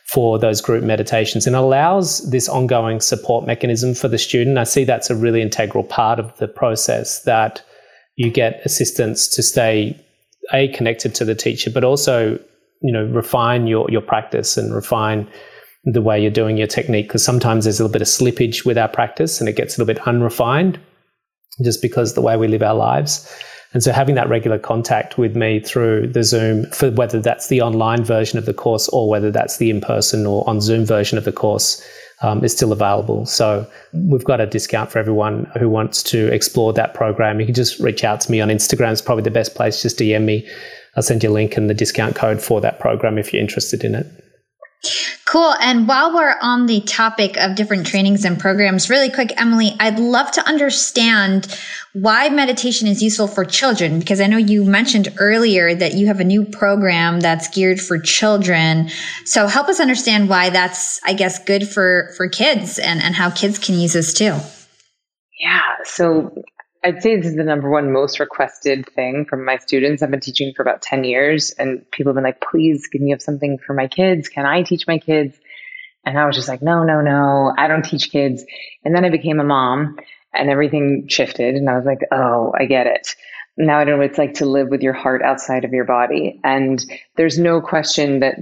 C: for those group meditations and allows this ongoing support mechanism for the student. I see that's a really integral part of the process that you get assistance to stay a connected to the teacher, but also you know refine your your practice and refine the way you're doing your technique because sometimes there's a little bit of slippage with our practice and it gets a little bit unrefined just because the way we live our lives. And so having that regular contact with me through the Zoom, for whether that's the online version of the course or whether that's the in-person or on Zoom version of the course, um, is still available. So we've got a discount for everyone who wants to explore that program. You can just reach out to me on Instagram. It's probably the best place. Just DM me. I'll send you a link and the discount code for that program if you're interested in it.
A: Cool. And while we're on the topic of different trainings and programs, really quick, Emily, I'd love to understand why meditation is useful for children, because I know you mentioned earlier that you have a new program that's geared for children. So help us understand why that's, I guess, good for, for kids and, and how kids can use this too.
B: Yeah. So I'd say this is the number one most requested thing from my students. I've been teaching for about 10 years and people have been like, please, can you have something for my kids? Can I teach my kids? And I was just like, no, no, no, I don't teach kids. And then I became a mom and everything shifted and I was like, oh, I get it. Now I know what it's like to live with your heart outside of your body. And there's no question that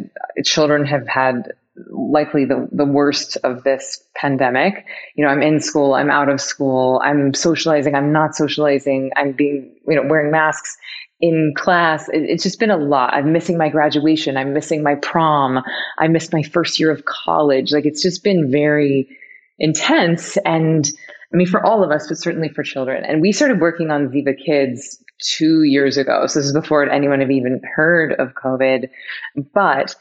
B: children have had likely the, the worst of this pandemic. You know, I'm in school, I'm out of school, I'm socializing, I'm not socializing, I'm being, you know, wearing masks in class. It, it's just been a lot. I'm missing my graduation, I'm missing my prom, I missed my first year of college. Like it's just been very intense. And I mean, for all of us, but certainly for children. And we started working on Ziva Kids two years ago. So this is before anyone had even heard of COVID. But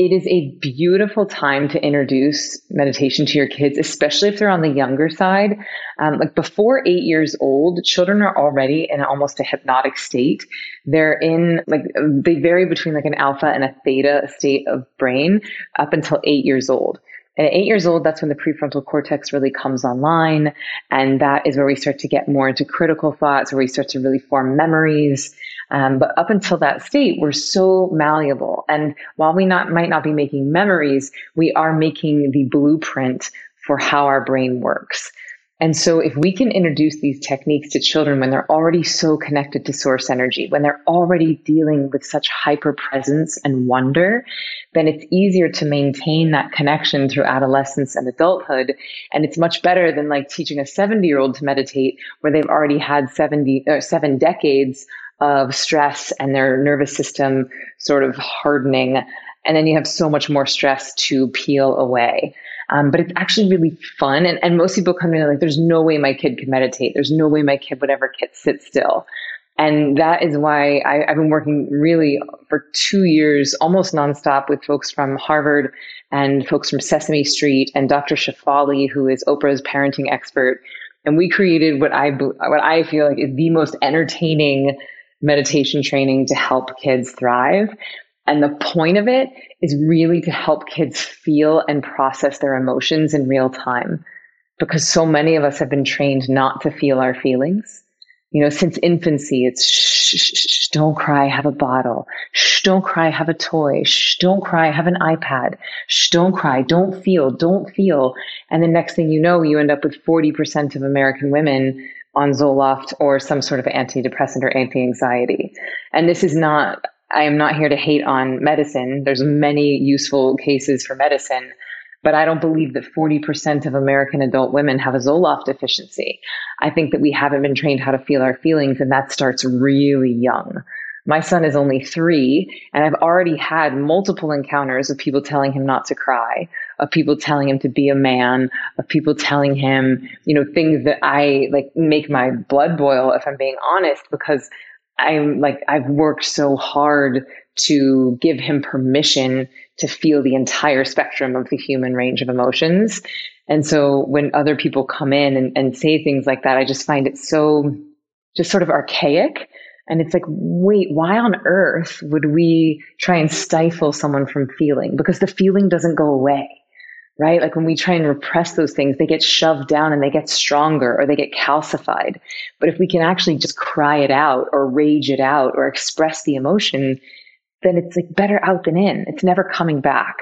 B: it is a beautiful time to introduce meditation to your kids, especially if they're on the younger side. Um, like before eight years old, children are already in almost a hypnotic state. They're in like, they vary between like an alpha and a theta state of brain up until eight years old. And at eight years old, that's when the prefrontal cortex really comes online. And that is where we start to get more into critical thoughts, where we start to really form memories. Um, but up until that state, we're so malleable. And while we not, might not be making memories, we are making the blueprint for how our brain works. And so if we can introduce these techniques to children when they're already so connected to source energy, when they're already dealing with such hyper presence and wonder, then it's easier to maintain that connection through adolescence and adulthood. And it's much better than like teaching a 70 year old to meditate where they've already had 70 or seven decades of stress and their nervous system sort of hardening. And then you have so much more stress to peel away. Um, but it's actually really fun. And, and most people come in like, there's no way my kid could meditate. There's no way my kid would ever sit still. And that is why I, have been working really for two years, almost nonstop with folks from Harvard and folks from Sesame Street and Dr. Shefali, who is Oprah's parenting expert. And we created what I, what I feel like is the most entertaining meditation training to help kids thrive. And the point of it is really to help kids feel and process their emotions in real time. Because so many of us have been trained not to feel our feelings you know, since infancy, it's shh, shh, shh, don't cry, have a bottle. Shh, don't cry, have a toy. Shh, don't cry, have an iPad. Shh, don't cry, don't feel, don't feel. And the next thing you know, you end up with 40% of American women on Zoloft or some sort of antidepressant or anti-anxiety. And this is not, I am not here to hate on medicine. There's many useful cases for medicine. But I don't believe that 40% of American adult women have a Zoloft deficiency. I think that we haven't been trained how to feel our feelings, and that starts really young. My son is only three, and I've already had multiple encounters of people telling him not to cry, of people telling him to be a man, of people telling him, you know, things that I like make my blood boil if I'm being honest, because I'm like, I've worked so hard to give him permission to feel the entire spectrum of the human range of emotions. And so when other people come in and, and say things like that, I just find it so just sort of archaic. And it's like, wait, why on earth would we try and stifle someone from feeling? Because the feeling doesn't go away, right? Like when we try and repress those things, they get shoved down and they get stronger or they get calcified. But if we can actually just cry it out or rage it out or express the emotion, then it's like better out than in. It's never coming back.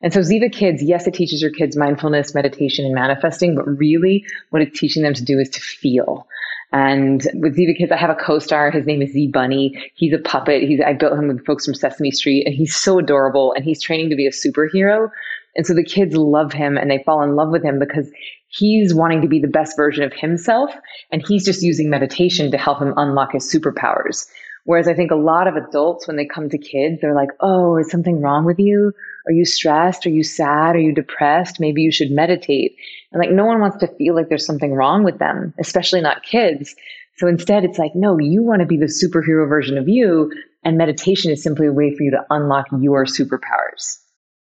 B: And so Ziva Kids, yes, it teaches your kids mindfulness, meditation, and manifesting, but really what it's teaching them to do is to feel. And with Ziva Kids, I have a co-star. His name is Z Bunny. He's a puppet. He's, I built him with folks from Sesame Street and he's so adorable and he's training to be a superhero. And so the kids love him and they fall in love with him because he's wanting to be the best version of himself and he's just using meditation to help him unlock his superpowers. Whereas I think a lot of adults, when they come to kids, they're like, oh, is something wrong with you? Are you stressed? Are you sad? Are you depressed? Maybe you should meditate. And like, no one wants to feel like there's something wrong with them, especially not kids. So instead, it's like, no, you want to be the superhero version of you. And meditation is simply a way for you to unlock your superpowers.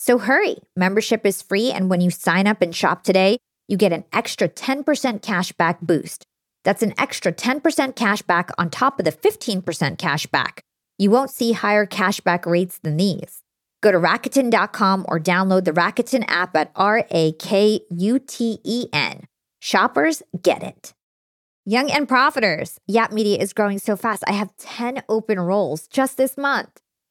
D: So hurry. Membership is free, and when you sign up and shop today, you get an extra 10% cashback boost. That's an extra 10% cash back on top of the 15% cash back. You won't see higher cashback rates than these. Go to Rakuten.com or download the Rakuten app at R A K U T E N. Shoppers get it. Young and Profiters. Yap Media is growing so fast. I have 10 open roles just this month.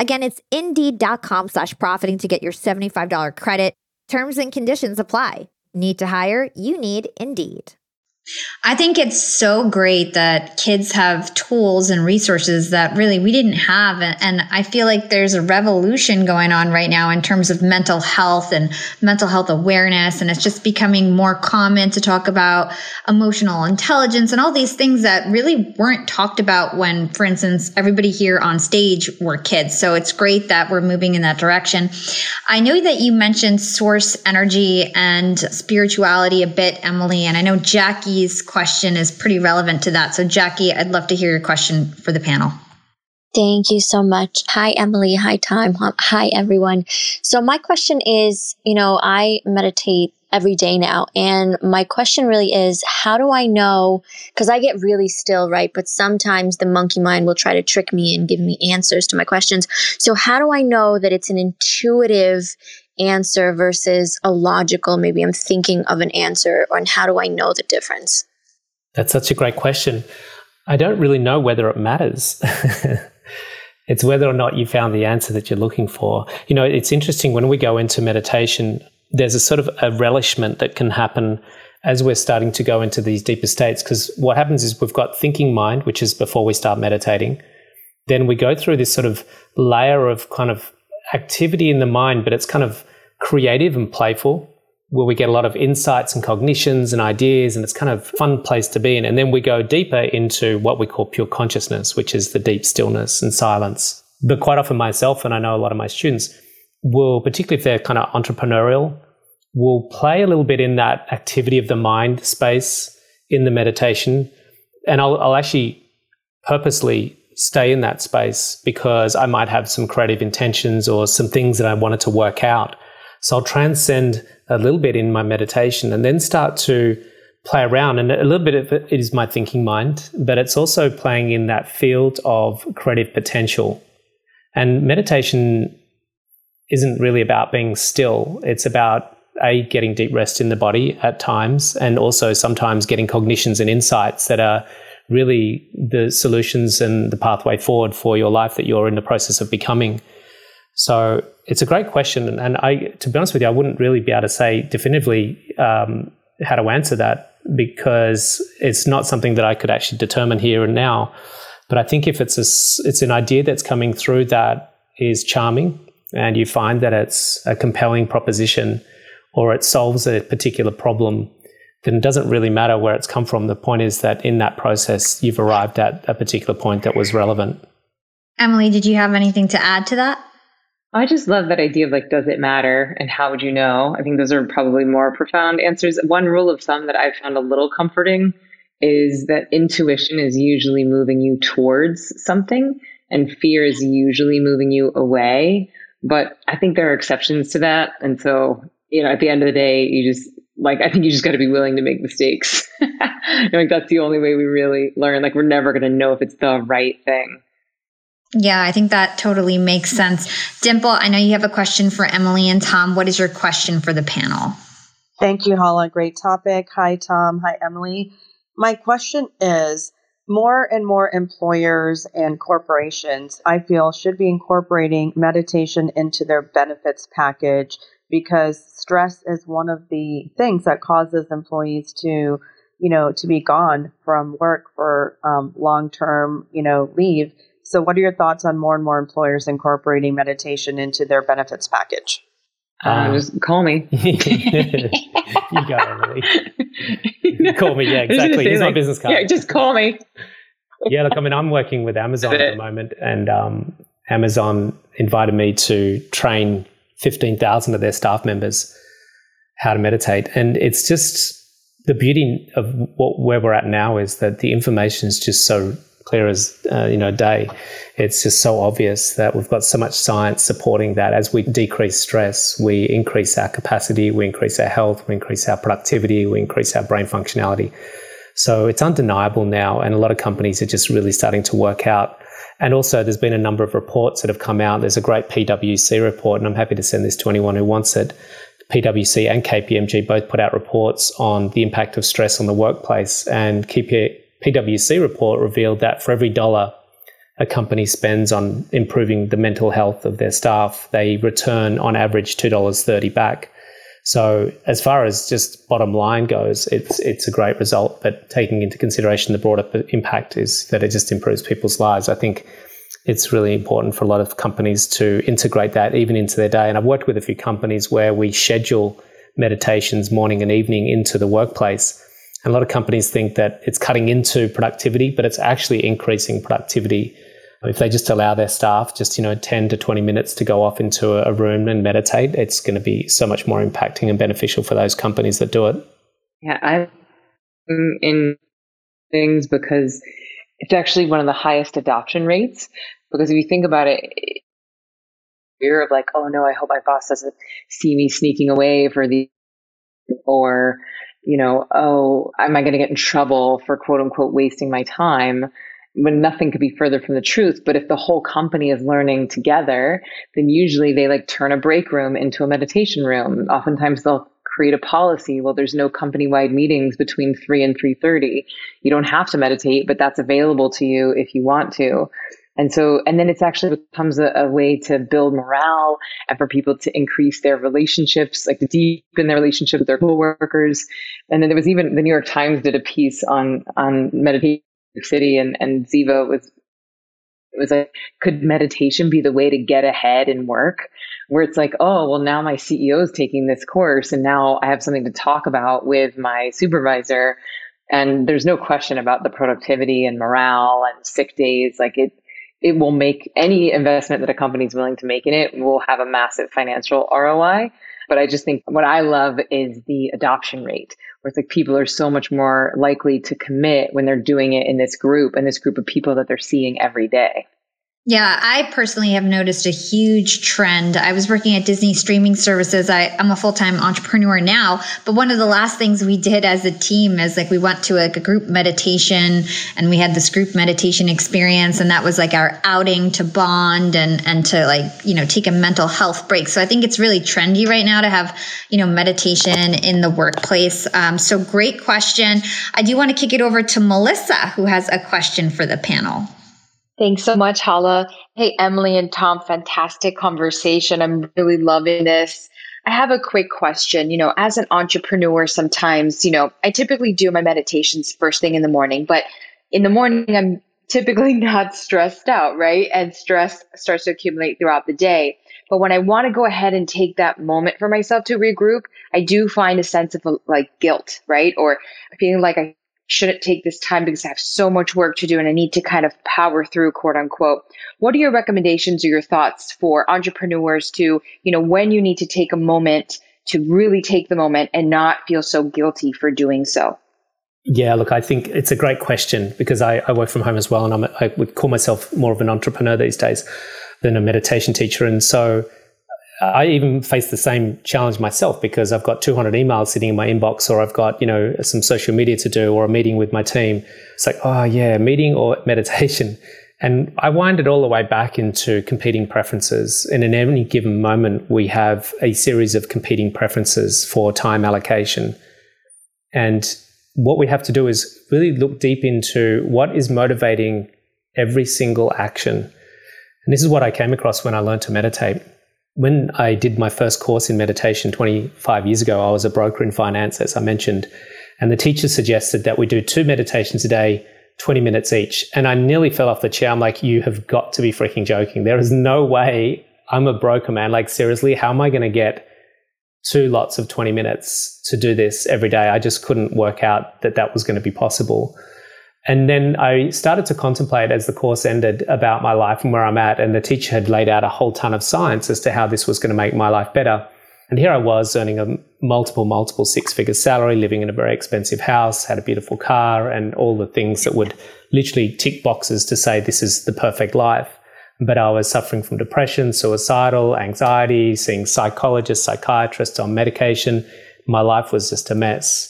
D: Again, it's indeed.com slash profiting to get your $75 credit. Terms and conditions apply. Need to hire? You need Indeed.
A: I think it's so great that kids have tools and resources that really we didn't have. And I feel like there's a revolution going on right now in terms of mental health and mental health awareness. And it's just becoming more common to talk about emotional intelligence and all these things that really weren't talked about when, for instance, everybody here on stage were kids. So it's great that we're moving in that direction. I know that you mentioned source energy and spirituality a bit, Emily. And I know Jackie Jackie's question is pretty relevant to that. So, Jackie, I'd love to hear your question for the panel.
F: Thank you so much. Hi, Emily. Hi, Tom. Hi, everyone. So, my question is you know, I meditate every day now. And my question really is how do I know? Because I get really still, right? But sometimes the monkey mind will try to trick me and give me answers to my questions. So, how do I know that it's an intuitive answer versus a logical, maybe I'm thinking of an answer, and how do I know the difference?
C: That's such a great question. I don't really know whether it matters. (laughs) it's whether or not you found the answer that you're looking for. You know, it's interesting when we go into meditation, there's a sort of a relishment that can happen as we're starting to go into these deeper states. Because what happens is we've got thinking mind, which is before we start meditating. Then we go through this sort of layer of kind of activity in the mind, but it's kind of creative and playful where we get a lot of insights and cognitions and ideas and it's kind of fun place to be in. And then we go deeper into what we call pure consciousness which is the deep stillness and silence. But quite often myself and i know a lot of my students will particularly if they're kind of entrepreneurial will play a little bit in that activity of the mind space in the meditation. And i'll, I'll actually purposely stay in that space because i might have some creative intentions or some things that i wanted to work out so I'll transcend a little bit in my meditation and then start to play around. And a little bit of it is my thinking mind, but it's also playing in that field of creative potential. And meditation isn't really about being still, it's about a getting deep rest in the body at times, and also sometimes getting cognitions and insights that are really the solutions and the pathway forward for your life that you're in the process of becoming. So it's a great question, and I, to be honest with you, I wouldn't really be able to say definitively um, how to answer that because it's not something that I could actually determine here and now. But I think if it's a, it's an idea that's coming through that is charming, and you find that it's a compelling proposition, or it solves a particular problem, then it doesn't really matter where it's come from. The point is that in that process, you've arrived at a particular point that was relevant.
A: Emily, did you have anything to add to that?
B: I just love that idea of like, does it matter and how would you know? I think those are probably more profound answers. One rule of thumb that I've found a little comforting is that intuition is usually moving you towards something and fear is usually moving you away. But I think there are exceptions to that. And so, you know, at the end of the day, you just like, I think you just got to be willing to make mistakes. (laughs) like that's the only way we really learn. Like we're never going to know if it's the right thing.
A: Yeah, I think that totally makes sense. Dimple, I know you have a question for Emily and Tom. What is your question for the panel?
G: Thank you, Hala. Great topic. Hi, Tom. Hi, Emily. My question is more and more employers and corporations, I feel, should be incorporating meditation into their benefits package because stress is one of the things that causes employees to, you know, to be gone from work for um, long term, you know, leave. So, what are your thoughts on more and more employers incorporating meditation into their benefits package?
B: Uh, just call me. (laughs) (laughs)
C: you got it, Call me. Yeah, (laughs) exactly. Here's like, my business card.
B: Yeah, just call me.
C: yeah, look, I mean, I'm working with Amazon at the moment, and um, Amazon invited me to train 15,000 of their staff members how to meditate. And it's just the beauty of what, where we're at now is that the information is just so clear as uh, you know day. It's just so obvious that we've got so much science supporting that. As we decrease stress, we increase our capacity, we increase our health, we increase our productivity, we increase our brain functionality. So it's undeniable now, and a lot of companies are just really starting to work out. And also, there's been a number of reports that have come out. There's a great PwC report, and I'm happy to send this to anyone who wants it. PwC and KPMG both put out reports on the impact of stress on the workplace, and KP, PwC report revealed that for every dollar a company spends on improving the mental health of their staff, they return on average $2.30 back. So as far as just bottom line goes, it's it's a great result. But taking into consideration the broader impact is that it just improves people's lives. I think it's really important for a lot of companies to integrate that even into their day. And I've worked with a few companies where we schedule meditations morning and evening into the workplace a lot of companies think that it's cutting into productivity, but it's actually increasing productivity. If they just allow their staff just, you know, 10 to 20 minutes to go off into a room and meditate, it's going to be so much more impacting and beneficial for those companies that do it.
B: Yeah, I'm in things because it's actually one of the highest adoption rates. Because if you think about it, fear of like, oh no, I hope my boss doesn't see me sneaking away for the, or you know, oh, am I going to get in trouble for quote unquote wasting my time? When nothing could be further from the truth. But if the whole company is learning together, then usually they like turn a break room into a meditation room. Oftentimes they'll create a policy. Well, there's no company wide meetings between three and 3.30. You don't have to meditate, but that's available to you if you want to. And so, and then it's actually becomes a, a, way to build morale and for people to increase their relationships, like to deepen their relationship with their coworkers. And then there was even the New York Times did a piece on, on meditation city and, and Ziva was, it was like, could meditation be the way to get ahead in work? Where it's like, oh, well, now my CEO is taking this course and now I have something to talk about with my supervisor. And there's no question about the productivity and morale and sick days. Like it, it will make any investment that a company is willing to make in it will have a massive financial ROI. But I just think what I love is the adoption rate, where it's like people are so much more likely to commit when they're doing it in this group and this group of people that they're seeing every day.
A: Yeah, I personally have noticed a huge trend. I was working at Disney streaming services. I, am a full time entrepreneur now, but one of the last things we did as a team is like we went to a, a group meditation and we had this group meditation experience, and that was like our outing to bond and and to like you know take a mental health break. So I think it's really trendy right now to have you know meditation in the workplace. Um, so great question. I do want to kick it over to Melissa, who has a question for the panel.
H: Thanks so much, Hala. Hey, Emily and Tom, fantastic conversation. I'm really loving this. I have a quick question. You know, as an entrepreneur, sometimes, you know, I typically do my meditations first thing in the morning, but in the morning, I'm typically (laughs) not stressed out, right? And stress starts to accumulate throughout the day. But when I want to go ahead and take that moment for myself to regroup, I do find a sense of like guilt, right? Or feeling like I shouldn't take this time because I have so much work to do and I need to kind of power through, quote unquote. What are your recommendations or your thoughts for entrepreneurs to, you know, when you need to take a moment to really take the moment and not feel so guilty for doing so?
C: Yeah, look, I think it's a great question because I, I work from home as well, and I'm, I would call myself more of an entrepreneur these days than a meditation teacher. And so I even face the same challenge myself because I've got 200 emails sitting in my inbox, or I've got you know some social media to do, or a meeting with my team. It's like, oh yeah, meeting or (laughs) meditation, And I wind it all the way back into competing preferences. And in any given moment, we have a series of competing preferences for time allocation. And what we have to do is really look deep into what is motivating every single action. And this is what I came across when I learned to meditate. When I did my first course in meditation 25 years ago, I was a broker in finance, as I mentioned. And the teacher suggested that we do two meditations a day 20 minutes each. And I nearly fell off the chair. I'm like, you have got to be freaking joking. There is no way I'm a broker, man. Like, seriously, how am I going to get two lots of 20 minutes to do this every day? I just couldn't work out that that was going to be possible. And then I started to contemplate as the course ended about my life and where I'm at. And the teacher had laid out a whole ton of science as to how this was going to make my life better. And here I was earning a multiple, multiple six figure salary, living in a very expensive house, had a beautiful car, and all the things that would literally tick boxes to say this is the perfect life. But I was suffering from depression, suicidal, anxiety, seeing psychologists, psychiatrists on medication. My life was just a mess.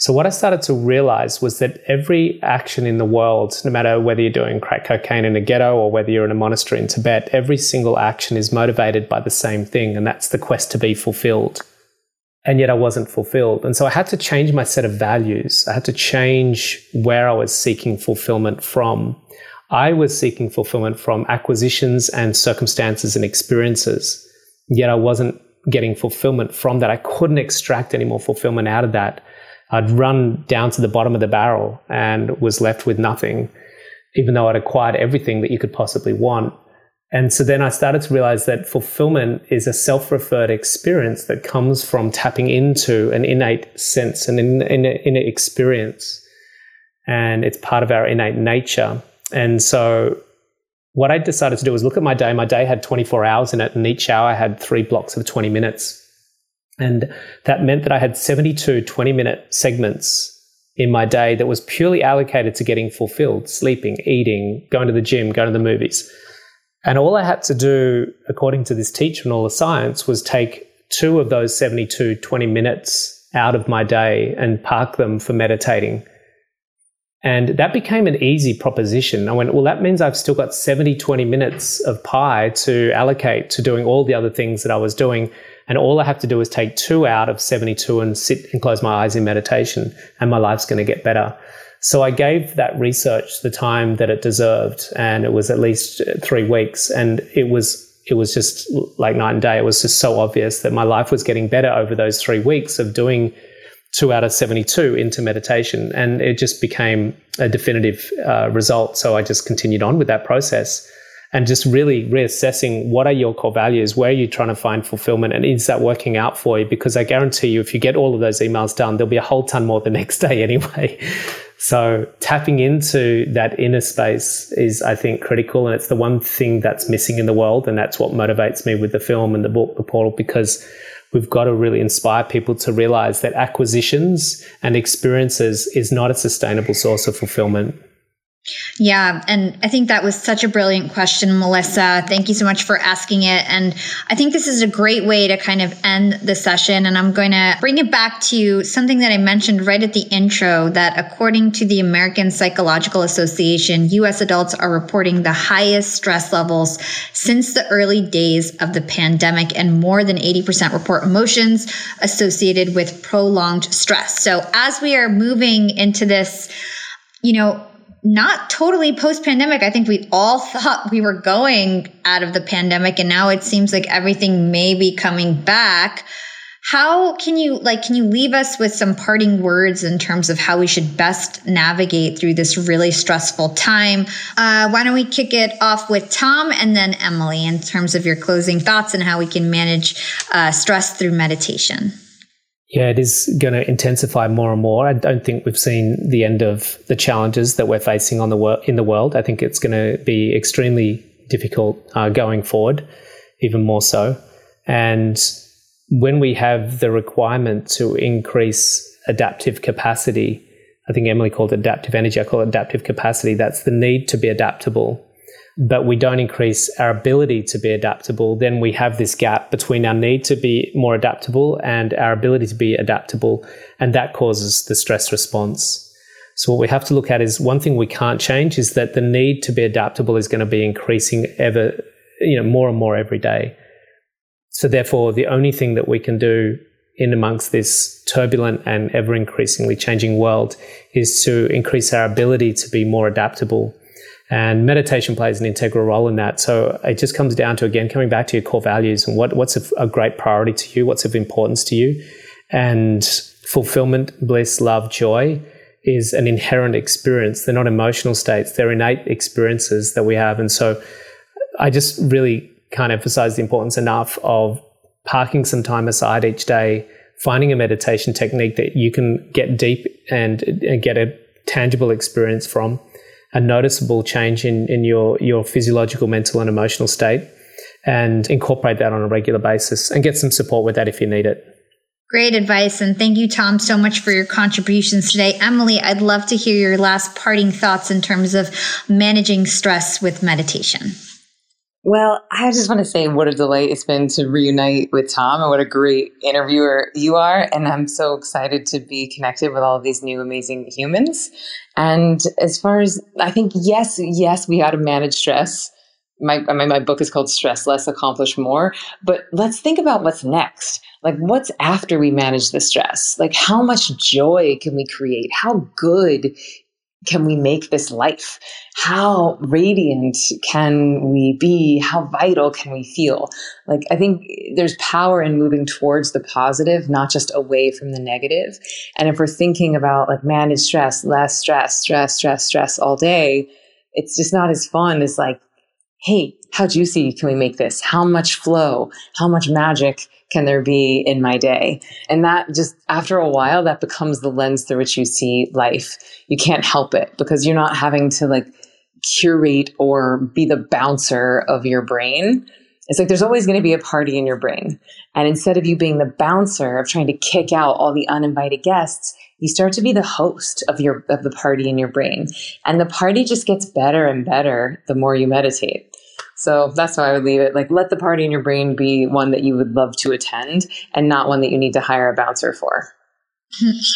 C: So, what I started to realize was that every action in the world, no matter whether you're doing crack cocaine in a ghetto or whether you're in a monastery in Tibet, every single action is motivated by the same thing, and that's the quest to be fulfilled. And yet I wasn't fulfilled. And so I had to change my set of values. I had to change where I was seeking fulfillment from. I was seeking fulfillment from acquisitions and circumstances and experiences. Yet I wasn't getting fulfillment from that. I couldn't extract any more fulfillment out of that I'd run down to the bottom of the barrel and was left with nothing, even though I'd acquired everything that you could possibly want. And so then I started to realize that fulfillment is a self referred experience that comes from tapping into an innate sense and an innate experience. And it's part of our innate nature. And so what I decided to do was look at my day. My day had 24 hours in it, and each hour had three blocks of 20 minutes. And that meant that I had 72 20 minute segments in my day that was purely allocated to getting fulfilled sleeping, eating, going to the gym, going to the movies. And all I had to do, according to this teacher and all the science, was take two of those 72 20 minutes out of my day and park them for meditating. And that became an easy proposition. I went, well, that means I've still got 70, 20 minutes of pie to allocate to doing all the other things that I was doing. And all I have to do is take two out of 72 and sit and close my eyes in meditation, and my life's going to get better. So I gave that research the time that it deserved, and it was at least three weeks. And it was it was just like night and day. It was just so obvious that my life was getting better over those three weeks of doing two out of 72 into meditation. And it just became a definitive uh, result. So I just continued on with that process and just really reassessing what are your core values, where are you trying to find fulfillment, and is that working out for you? Because I guarantee you, if you get all of those emails done, there'll be a whole ton more the (laughs) next day anyway. So tapping into that inner space is, I think, critical, and it's the one thing that's missing in the world, and that's what motivates me with the film and the book, The Portal, because we've got to really inspire people to realize that acquisitions and experiences is not a sustainable source of fulfillment.
A: Yeah. And I think that was such a brilliant question, Melissa. Thank you so much for asking it. And I think this is a great way to kind of end the session. And I'm going to bring it back to something that I mentioned right at the intro that according to the American Psychological Association, US adults are reporting the highest stress levels since the early days of the pandemic. And more than 80% report emotions associated with prolonged stress. So as we are moving into this, you know, not totally post pandemic. I think we all thought we were going out of the pandemic and now it seems like everything may be coming back. How can you like can you leave us with some parting words in terms of how we should best navigate through this really stressful time? Uh, why don't we kick it off with Tom and then Emily in terms of your closing thoughts and how we can manage uh, stress through meditation?
C: Yeah, it is going to intensify more and more. I don't think we've seen the end of the challenges that we're facing on the wor- in the world. I think it's going to be extremely difficult uh, going forward, even more so. And when we have the requirement to increase adaptive capacity, I think Emily called it adaptive energy. I call it adaptive capacity. That's the need to be adaptable but we don't increase our ability to be adaptable, then we have this gap between our need to be more adaptable and our ability to be adaptable. And that causes the stress response. So what we have to look at is one thing we can't change is that the need to be adaptable is going to be increasing ever, you know, more and more every day. So therefore, the only thing that we can do in amongst this turbulent and ever increasingly changing world is to increase our ability to be more adaptable. And meditation plays an integral role in that. So it just comes down to, again, coming back to your core values and what, what's a, a great priority to you, what's of importance to you. And fulfillment, bliss, love, joy is an inherent experience. They're not emotional states, they're innate experiences that we have. And so I just really can't emphasize the importance enough of parking some time aside each day, finding a meditation technique that you can get deep and, and get a tangible experience from, a noticeable change in, in your, your physiological, mental, and emotional state, and incorporate that on a regular basis and get some support with that if you need it.
A: Great advice. And thank you, Tom, so much for your contributions today. Emily, I'd love to hear your last parting thoughts in terms of managing stress with meditation.
B: Well, I just want to say what a delight it's been to reunite with Tom and what a great interviewer you are. And I'm so excited to be connected with all of these new amazing humans. And as far as I think, yes, yes, we got to manage stress my, my book is called Stress Less, Accomplish More. But let's think about what's next. Like, what's after we manage the stress? Like, how much joy can we create? How good can we make this life? How radiant can we be? How vital can we feel? Like, I think there's power in moving towards the positive, not just away from the negative. And if we're thinking about like manage stress, less stress, stress, stress, stress all day, it's just not as fun as like hey, how juicy can we make this? How much flow? How much magic can there be in my day? And that just after a while, that becomes the lens through which you see life. You can't help it because you're not having to like curate or be the bouncer of your brain. It's like there's always going to be a party in your brain. And instead of you being the bouncer of trying to kick out all the uninvited guests, you start to be the host of your of the party in your brain and the party just gets better and better the more you meditate so that's how i would leave it. Like let the party in your brain be one that you would love to attend and not one that you need to hire a bouncer for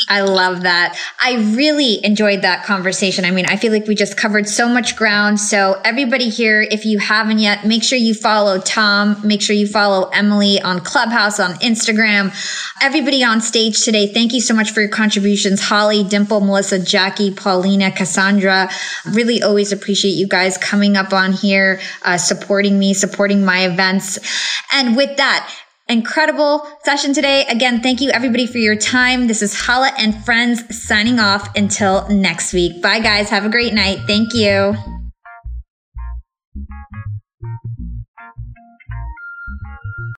A: I love that. I really enjoyed that conversation. I mean, I feel like we just covered so much ground. So, everybody here, if you haven't yet, make sure you follow Tom. Make sure you follow Emily on Clubhouse, on Instagram. Everybody on stage today, thank you so much for your contributions. Holly, Dimple, Melissa, Jackie, Paulina, Cassandra. Really always appreciate you guys coming up on here, uh, supporting me, supporting my events. And with that, incredible session today. Again, thank you everybody for your time. This is Hala and friends signing off until next week. Bye guys. Have a great night. Thank you.